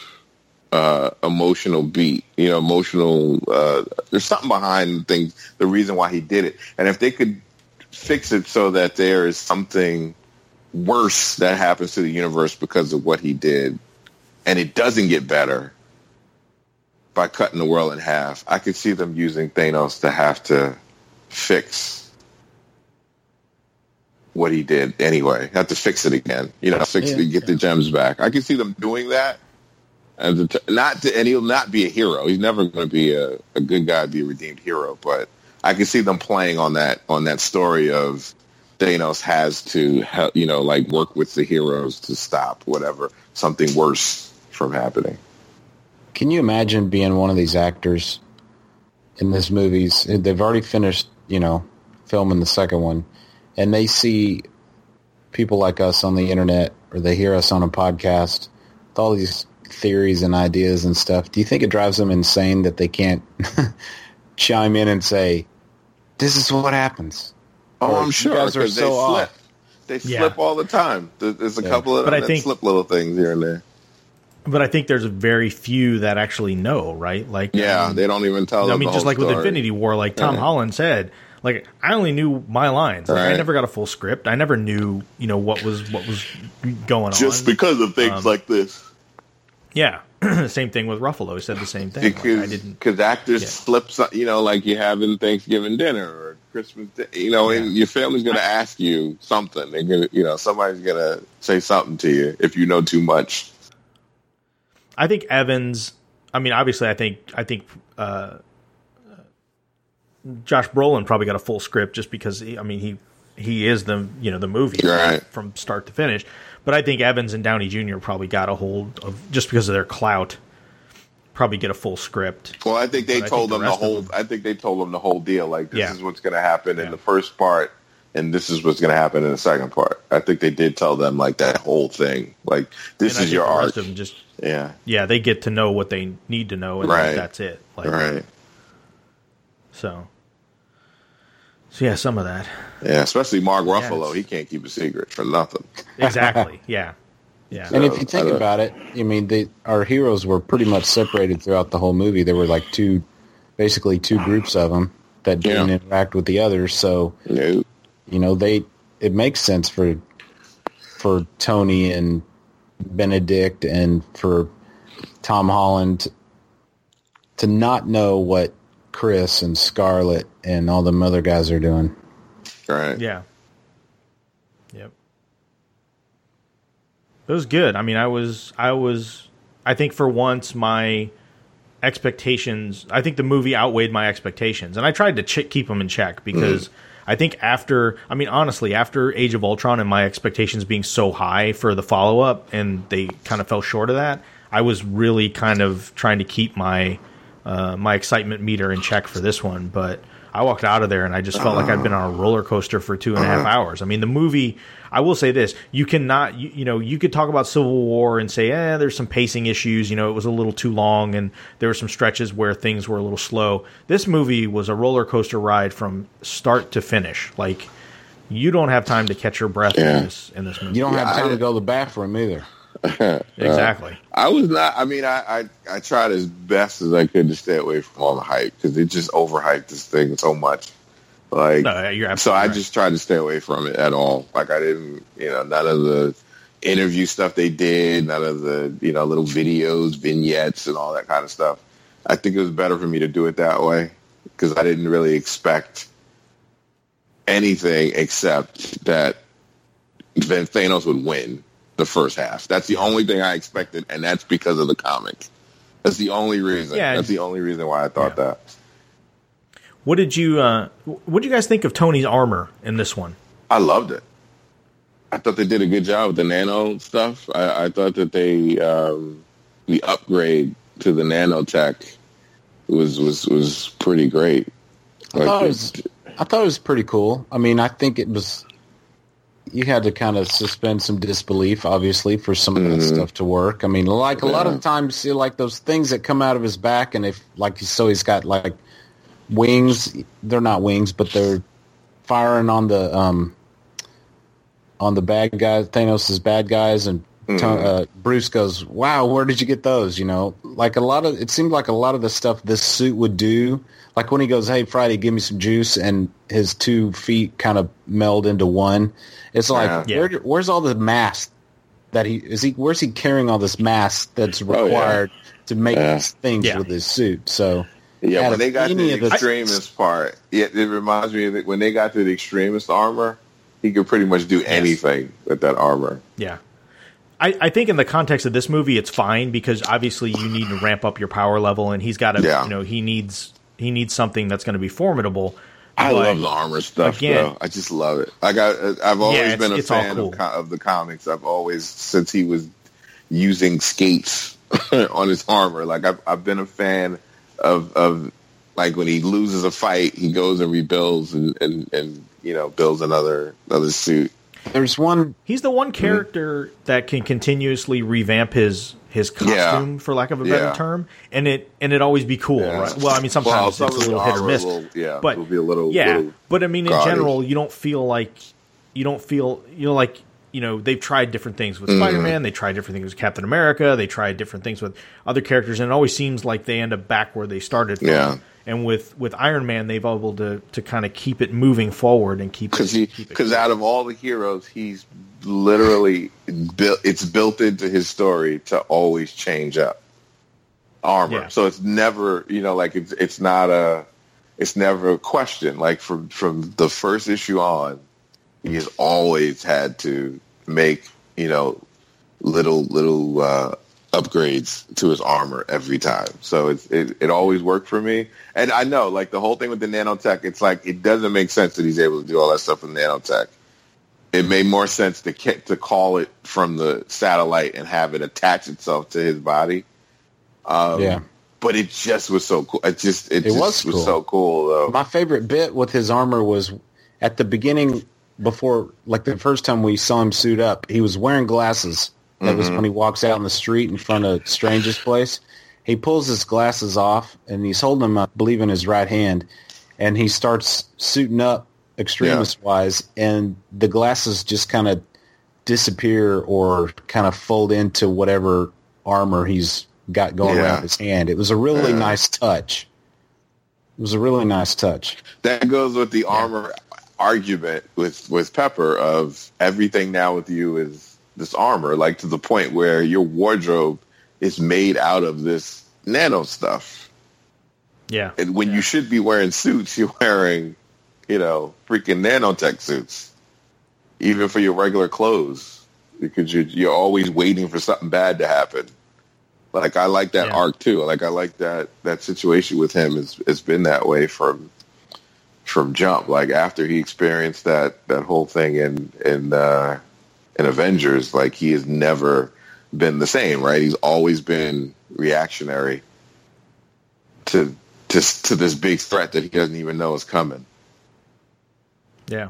uh, emotional beat. You know, emotional. Uh, there's something behind things. The reason why he did it, and if they could fix it so that there is something worse that happens to the universe because of what he did, and it doesn't get better by cutting the world in half. I could see them using Thanos to have to fix what he did anyway. Have to fix it again. You know, fix Yeah. it, get the gems back. I can see them doing that. And the not to, and he'll not be a hero. He's never going to be a, a good guy, be a redeemed hero. But I can see them playing on that on that story of Thanos has to help, you know, like work with the heroes to stop whatever something worse from happening. Can you imagine being one of these actors in this movies? They've already finished, you know, filming the second one, and they see people like us on the internet, or they hear us on a podcast with all these theories and ideas and stuff. Do you think it drives them insane that they can't chime in and say, "This is what happens"? Oh, Or, I'm "You sure guys are because they so slip. off." They Yeah. slip all the time. There's a Yeah. couple of But them I that think- slip little things here and there. but i think there's very few that actually know right like Yeah, um, they don't even tell. I mean, the just whole like with. Infinity War, like Tom Right. Holland said, like I only knew my lines. Like, I never got a full script. I never knew, you know, what was what was going just on. Just because of things Um, like this. yeah, same thing with Ruffalo. He said the same thing. Like, I didn't. because actors Yeah. slip, some, you know, like you having Thanksgiving dinner or Christmas, di- you know, and your family's going to ask you something. They're gonna, you know, somebody's going to say something to you if you know too much. I think Evans. I mean, obviously, I think I think uh, Josh Brolin probably got a full script just because he, I mean he he is the you know the movie Right. from start to finish. But I think Evans and Downey Jr. probably got a hold of just because of their clout. Probably get a full script. Well, I think they But told think them the whole. them- I think they told them the whole deal. Like this Yeah. is what's going to happen Yeah. in the first part, and this is what's going to happen in the second part. I think they did tell them like that whole thing. Like this is your arc. just Yeah. yeah, they get to know what they need to know, and Right. that's it. Like, Right. So, so yeah, some of that Yeah. Especially Mark Ruffalo. it's- he can't keep a secret for nothing. exactly. yeah, yeah. And if you think about it, I mean, they, our heroes were pretty much separated throughout the whole movie. There were like two, basically two groups of them that didn't Yeah. interact with the others. So No. you know, they it makes sense for for Tony and Benedict and for Tom Holland to not know what Chris and Scarlett and all them other guys are doing. Right. Yeah. Yep. It was good. I mean, I was, I was, I think for once my expectations, I think the movie outweighed my expectations, and I tried to ch- keep them in check because I think after, I mean, honestly, after Age of Ultron and my expectations being so high for the follow up, and they kind of fell short of that, I was really kind of trying to keep my uh, my excitement meter in check for this one. But I walked out of there and I just felt like I'd been on a roller coaster for two and a half hours. I mean, the movie. I will say this: you cannot, you, you know, you could talk about Civil War and say, eh, there's some pacing issues. You know, it was a little too long, and there were some stretches where things were a little slow. This movie was a roller coaster ride from start to finish. Like, you don't have time to catch your breath Yeah. in this in this movie. You don't have time to go to the bathroom either. Uh, exactly. I was not. I mean, I, I I tried as best as I could to stay away from all the hype because it just overhyped this thing so much. Like, No, so I right. just tried to stay away from it at all. Like, I didn't, you know, none of the interview stuff they did, none of the, you know, little videos, vignettes, and all that kind of stuff. I think it was better for me to do it that way because I didn't really expect anything except that Thanos would win the first half. That's the only thing I expected, and that's because of the comic. That's the only reason. Yeah. That's the only reason why I thought Yeah. that. What did you uh, What did you guys think of Tony's armor in this one? I loved it. I thought they did a good job with the nano stuff. I, I thought that they um, the upgrade to the nanotech was was was pretty great. Like, thought it was- I thought it was pretty cool. I mean, I think it was. You had to kind of suspend some disbelief, obviously, for some of that Mhm. stuff to work. I mean, like a lot of the times, you see, like those things that come out of his back, and if like so, he's got like wings. They're not wings, but they're firing on the um on the bad guys, Thanos' bad guys, and Mhm. uh, Bruce goes, "Wow, where did you get those?" You know, like a lot of it seemed like a lot of the stuff this suit would do. Like when he goes, "Hey, Friday, give me some juice," and his two feet kind of meld into one. It's like, Yeah. where, where's all the mass that he is? He where's he carrying all this mass that's Oh, yeah. required to make Yeah. these things Yeah. with his suit? So Yeah, out when they got to the of the- extremis part, yeah, it reminds me of it, when they got to the extremis armor, he could pretty much do anything with that armor. Yeah. I, I think in the context of this movie, it's fine because obviously you need to ramp up your power level, and he's got to, Yeah. you know, he needs he needs something that's going to be formidable. I But- love the armor stuff, again-. I just love it. Like I, I've always it's- been a fan cool. of, of the comics. I've always, since he was using skates on his armor, like I've, I've been a fan of, of like when he loses a fight, he goes and rebuilds and, and, and you know builds another another suit. There's one He's the one character that can continuously revamp his his costume, for lack of a better Yeah. term, and it and it always be cool, Yeah. right? Well, I mean, sometimes Well, it's a little hit or miss, yeah, but will be a little- yeah. little but I mean, in gaudy. general, you don't feel like you don't feel you know like you know they've tried different things with Mm-hmm. Spider-Man, they tried different things with Captain America, they tried different things with other characters, and it always seems like they end up back where they started. From. Yeah. And with with Iron Man, they've able to to kind of keep it moving forward and keep because it, he keep it because out of all the heroes, he's literally built. It's built into his story to always change up armor. Yeah. So it's never you know like it's it's not a it's never a question. Like from from the first issue on, he has always had to make you know little little uh, upgrades to his armor every time. So it's it, it always worked for me. And I know like the whole thing with the nanotech, it's like it doesn't make sense that he's able to do all that stuff with nanotech. It made more sense to ca- to call it from the satellite and have it attach itself to his body. Um, Yeah. But it just was so cool. It just it, It just was was, so cool though. My favorite bit with his armor was at the beginning before like the first time we saw him suit up, he was wearing glasses. That was mm-hmm. when he walks out in the street in front of Strange's place. He pulls his glasses off and he's holding them, I believe, in his right hand, and he starts suiting up extremis wise, and the glasses just kind of disappear or kind of fold into whatever armor he's got going Yeah. around his hand. It was a really Yeah. nice touch. It was a really nice touch. that goes with the armor argument with with Pepper of everything now with you is this armor, like to the point where your wardrobe is made out of this nano stuff. yeah. And when you should be wearing suits, you're wearing, you know, freaking nanotech suits, even for your regular clothes, because you're you're always waiting for something bad to happen. Like I like that Yeah. arc too. Like I like that that situation with him. It's it's been that way from from jump. Like after he experienced that that whole thing in in uh, in Avengers, like he has never been the same. Right? He's always been reactionary to to to this big threat that he doesn't even know is coming. Yeah,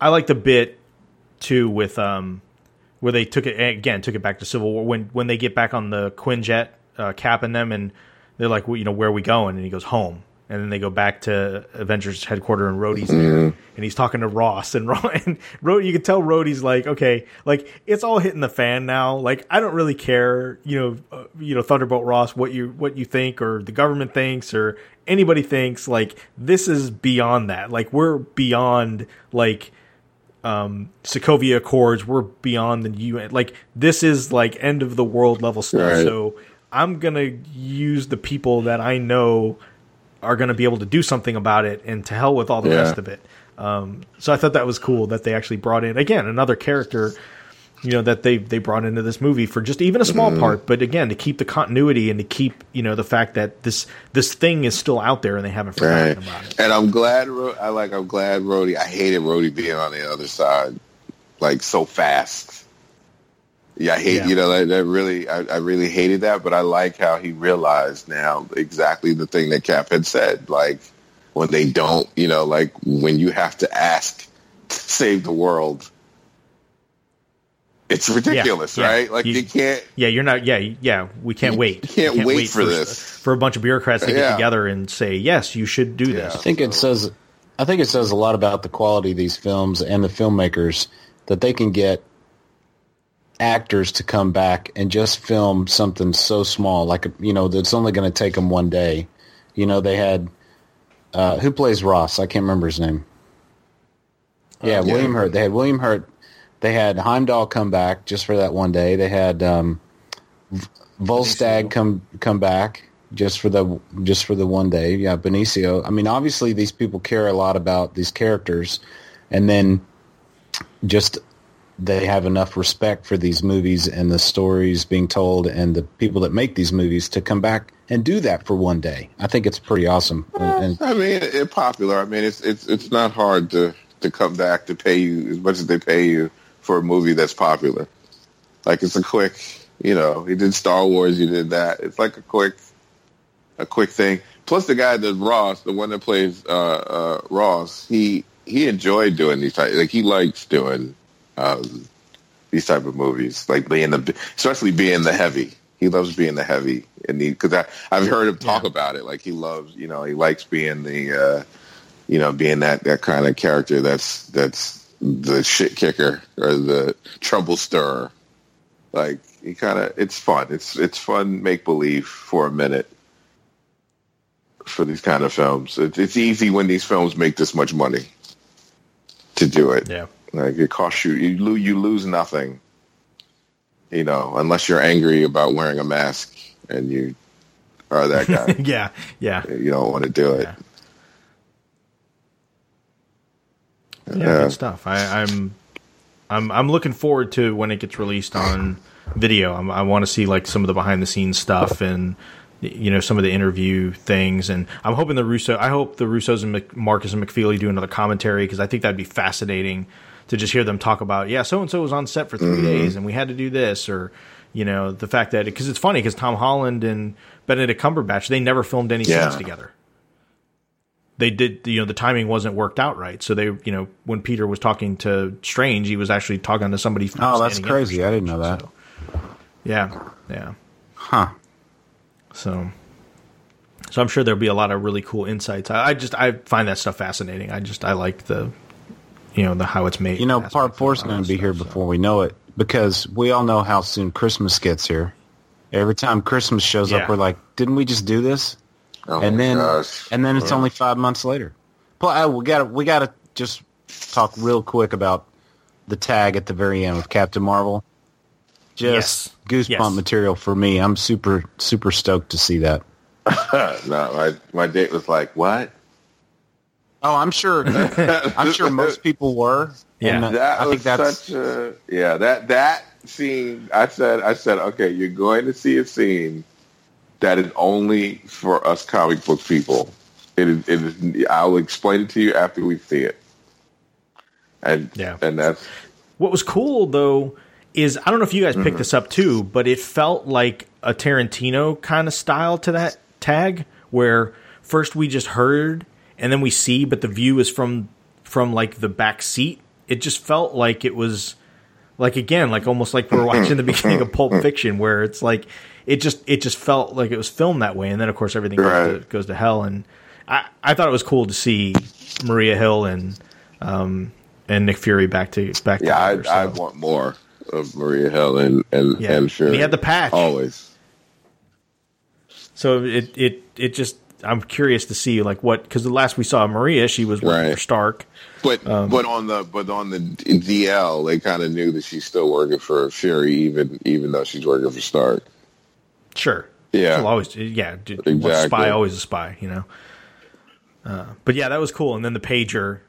I like the bit too with um where they took it again took it back to Civil War when when they get back on the Quinjet uh, Cap and them and they're like well, you know where are we going and he goes home and then they go back to Avengers headquarters and Rhodey's there. And he's talking to Ross and, Ro- and Rhodey you can tell Rhodey's like okay like it's all hitting the fan now. Like I don't really care you know uh, you know Thunderbolt Ross what you what you think or the government thinks or anybody thinks. Like this is beyond that. Like we're beyond like um Sokovia Accords. We're beyond the UN like this is like end of the world level stuff. Right. so I'm going to use the people that I know are going to be able to do something about it and to hell with all the Yeah. rest of it um so I thought that was cool that they actually brought in again another character you know that they they brought into this movie for just even a small Mm-hmm. part but again to keep the continuity and to keep you know the fact that this this thing is still out there and they haven't forgotten Right. about it And I'm glad. I like. I'm glad Rhodey. I hated Rhodey being on the other side, like so fast. Yeah, I hate. Yeah. You know, that, that really. I, I really hated that. But I like how he realized now exactly the thing that Cap had said. Like when they don't. You know, like when you have to ask to save the world. It's ridiculous, yeah. right? Like You- you, can't. yeah you're not yeah yeah we can't You wait can't We wait for this. for a bunch of bureaucrats to get Yeah. together and say yes you should do this I think it says I think it says a lot about the quality of these films and the filmmakers that they can get actors to come back and just film something so small like you know that's only going to take them one day. You know they had uh, who plays Ross? I can't remember his name. Yeah, yeah. William Hurt. They had William Hurt. They had Heimdall come back just for that one day. They had um, Volstagg come come back just for the just for the one day. Yeah, Benicio. I mean, obviously these people care a lot about these characters, and then just they have enough respect for these movies and the stories being told and the people that make these movies to come back and do that for one day. I think it's pretty awesome. And, I mean, it's popular. I mean, it's it's it's not hard to to come back to pay you as much as they pay you for a movie that's popular. Like it's a quick, you know, he did Star Wars, you did that. It's like a quick, a quick thing. Plus, the guy that Ross, the one that plays uh, uh, Ross, he he enjoyed doing these type. Like he likes doing these type of movies, like being the, especially being the heavy. He loves being the heavy, and he because I I've heard him talk Yeah. about it. Like he loves, you know, he likes being the, uh, you know, being that that kind of character. That's that's the shit kicker or the trouble stirrer. Like he kind of, it's fun. It's it's fun make believe for a minute for these kind of films. It's, it's easy when these films make this much money to do it. yeah Like it costs you, you lose, you lose nothing. You know, unless you're angry about wearing a mask and you are that guy. yeah yeah you don't want to do it. Yeah. yeah, Yeah. good stuff. I, I'm, I'm, I'm looking forward to when it gets released on video. I'm, I want to see like some of the behind the scenes stuff and you know some of the interview things. And I'm hoping the Russo. I hope the Russos and Mc, Markus and McFeely do another commentary because I think that'd be fascinating to just hear them talk about. Yeah, so and so was on set for 3 mm-hmm. days and we had to do this or. You know the fact that because it's funny because Tom Holland and Benedict Cumberbatch they never filmed any Yeah. scenes together they did you know the timing wasn't worked out right so they you know when peter was talking to strange he was actually talking to somebody oh, that's standing in for crazy! I didn't know that. so, yeah yeah Huh? so so i'm sure there'll be a lot of really cool insights i, I just i find that stuff fascinating i just i like the you know the how it's made You know, part of four is going to be here stuff, so. before we know it because we all know how soon Christmas gets here. Every time Christmas shows Yeah. up, we're like, "Didn't we just do this?" Oh and then, gosh. and then it's only five months later. But uh, we got to we got to just talk real quick about the tag at the very end with Captain Marvel. Just goosebump Yes. material for me. I'm super super stoked to see that. no, my my date was like, "What?" Oh, I'm sure. I'm sure most people were. Yeah. And, uh, That I was think that's such a yeah. That that scene, I said, I said, okay, you're going to see a scene that is only for us comic book people. It is. It is. I'll explain it to you after we see it. And Yeah. and that's What was cool though is I don't know if you guys picked this up too, but it felt like a Tarantino kind of style to that tag where first we just heard and then we see, but the view is from from like the back seat. It just felt like it was like again, like almost like we're watching the beginning of Pulp Fiction, where it's like it just it just felt like it was filmed that way, and then of course everything goes, to, goes to hell. And I I thought it was cool to see Maria Hill and um and Nick Fury back to back yeah. I together. I want more of Maria Hill and and Yeah. And he had the patch. always. So it it it just I'm curious to see like what because the last we saw Maria, she was working Right. for Stark. But Um, but on the but on the DL, they kind of knew that she's still working for Fury, even even though she's working for Stark. Sure. Yeah. She'll always yeah. Exactly. spy always a spy, you know. Uh, but yeah, that was cool. And then the pager.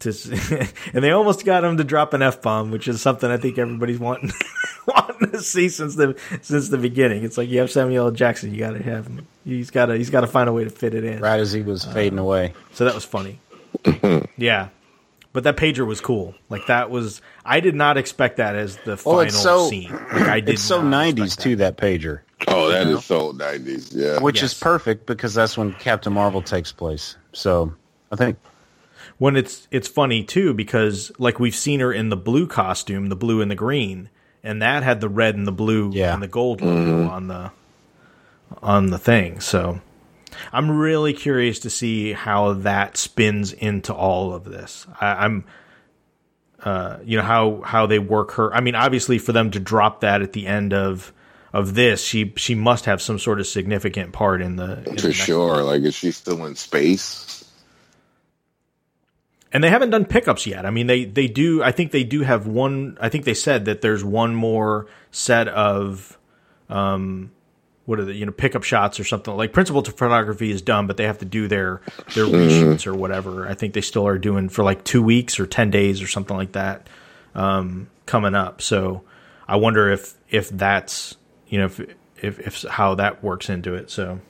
To, and they almost got him to drop an f bomb, which is something I think everybody's wanting wanting to see since the since the beginning. It's like you have Samuel L. Jackson, you got to have him. He's got to he's got to find a way to fit it in. Right as he was uh, fading away. So that was funny. yeah. But that pager was cool. Like that was I did not expect that as the final Oh, it's so- scene. Like I did It's so '90s expect too. That pager, Oh, that is know? so nineties. Yeah. which Yes. is perfect because that's when Captain Marvel takes place. So I think when it's it's funny too because like we've seen her in the blue costume, the blue and the green, and that had the red and the blue Yeah. and the gold logo mm-hmm. on the on the thing. So I'm really curious to see how that spins into all of this. I, I'm uh, you know how how they work her. I mean, obviously for them to drop that at the end of of this, she she must have some sort of significant part in the in the for next sure. Like, is she still in space? and they haven't done pickups yet. I mean, they they do. I think they do have one. I think they said that there's one more set of, um, what are the you know pickup shots or something like principal photography is done, but they have to do their their reshoots or whatever. I think they still are doing for like two weeks or ten days or something like that um, coming up. So I wonder if if that's you know if if, if how that works into it. So.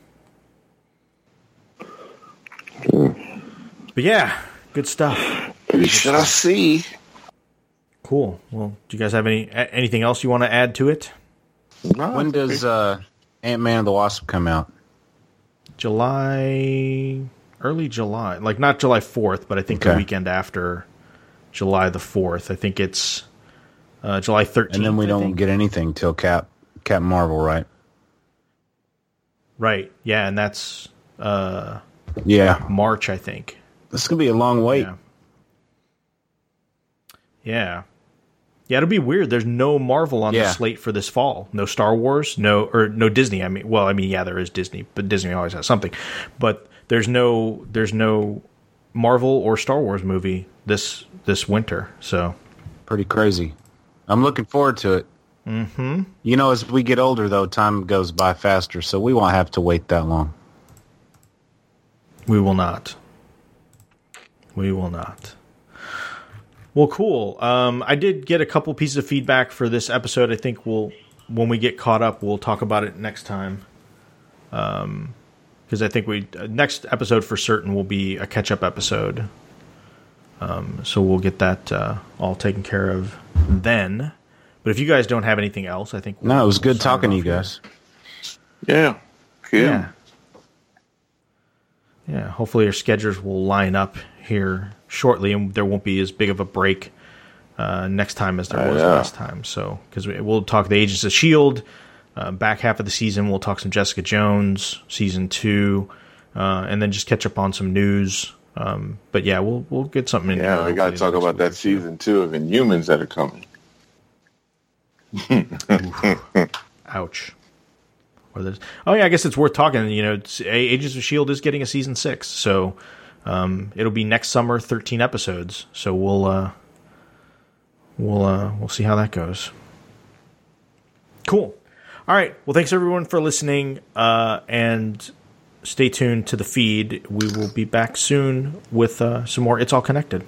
But yeah, good stuff. We shall see. Cool. Well, do you guys have any anything else you want to add to it? No, when does uh, Ant Man and the Wasp come out? July, early July, like not July fourth, but I think the weekend after July the fourth. I think it's uh, July thirteenth. And then we don't get anything till Cap Cap Marvel, right? right. Yeah, and that's uh, Yeah, March, I think. this is gonna be a long wait. Yeah. Yeah. Yeah, it'll be weird. There's no Marvel on the slate for this fall. No Star Wars, no or no Disney. I mean, well, I mean, yeah, there is Disney, but Disney always has something. But there's no there's no Marvel or Star Wars movie this this winter. So Pretty crazy. I'm looking forward to it. Mm-hmm. You know, as we get older, though, time goes by faster, so we won't have to wait that long. we will not. We will not. Well, cool. Um, I did get a couple pieces of feedback for this episode. I think we'll, when we get caught up, we'll talk about it next time. Um, because I think we uh, next episode for certain will be a catch up episode. Um, so we'll get that uh, all taken care of then. But if you guys don't have anything else, I think No, it was we'll good talking to you guys. Yeah. Kim. Yeah. Yeah. Hopefully our schedules will line up here shortly, and there won't be as big of a break uh, next time as there was yeah. last time. So because we, we'll talk the Agents of Shield uh, back half of the season, we'll talk some Jessica Jones season two, uh, and then just catch up on some news. Um, but yeah, we'll we'll get something in. Yeah, here we got to talk about that season two of Inhumans that are coming. Ouch. Oh yeah, I guess it's worth talking. You know, Agents of Shield is getting a season six, so um, it'll be next summer, thirteen episodes. So we'll uh, we'll uh, we'll see how that goes. Cool. All right. Well, thanks everyone for listening, uh, and stay tuned to the feed. We will be back soon with uh, some more. It's all connected.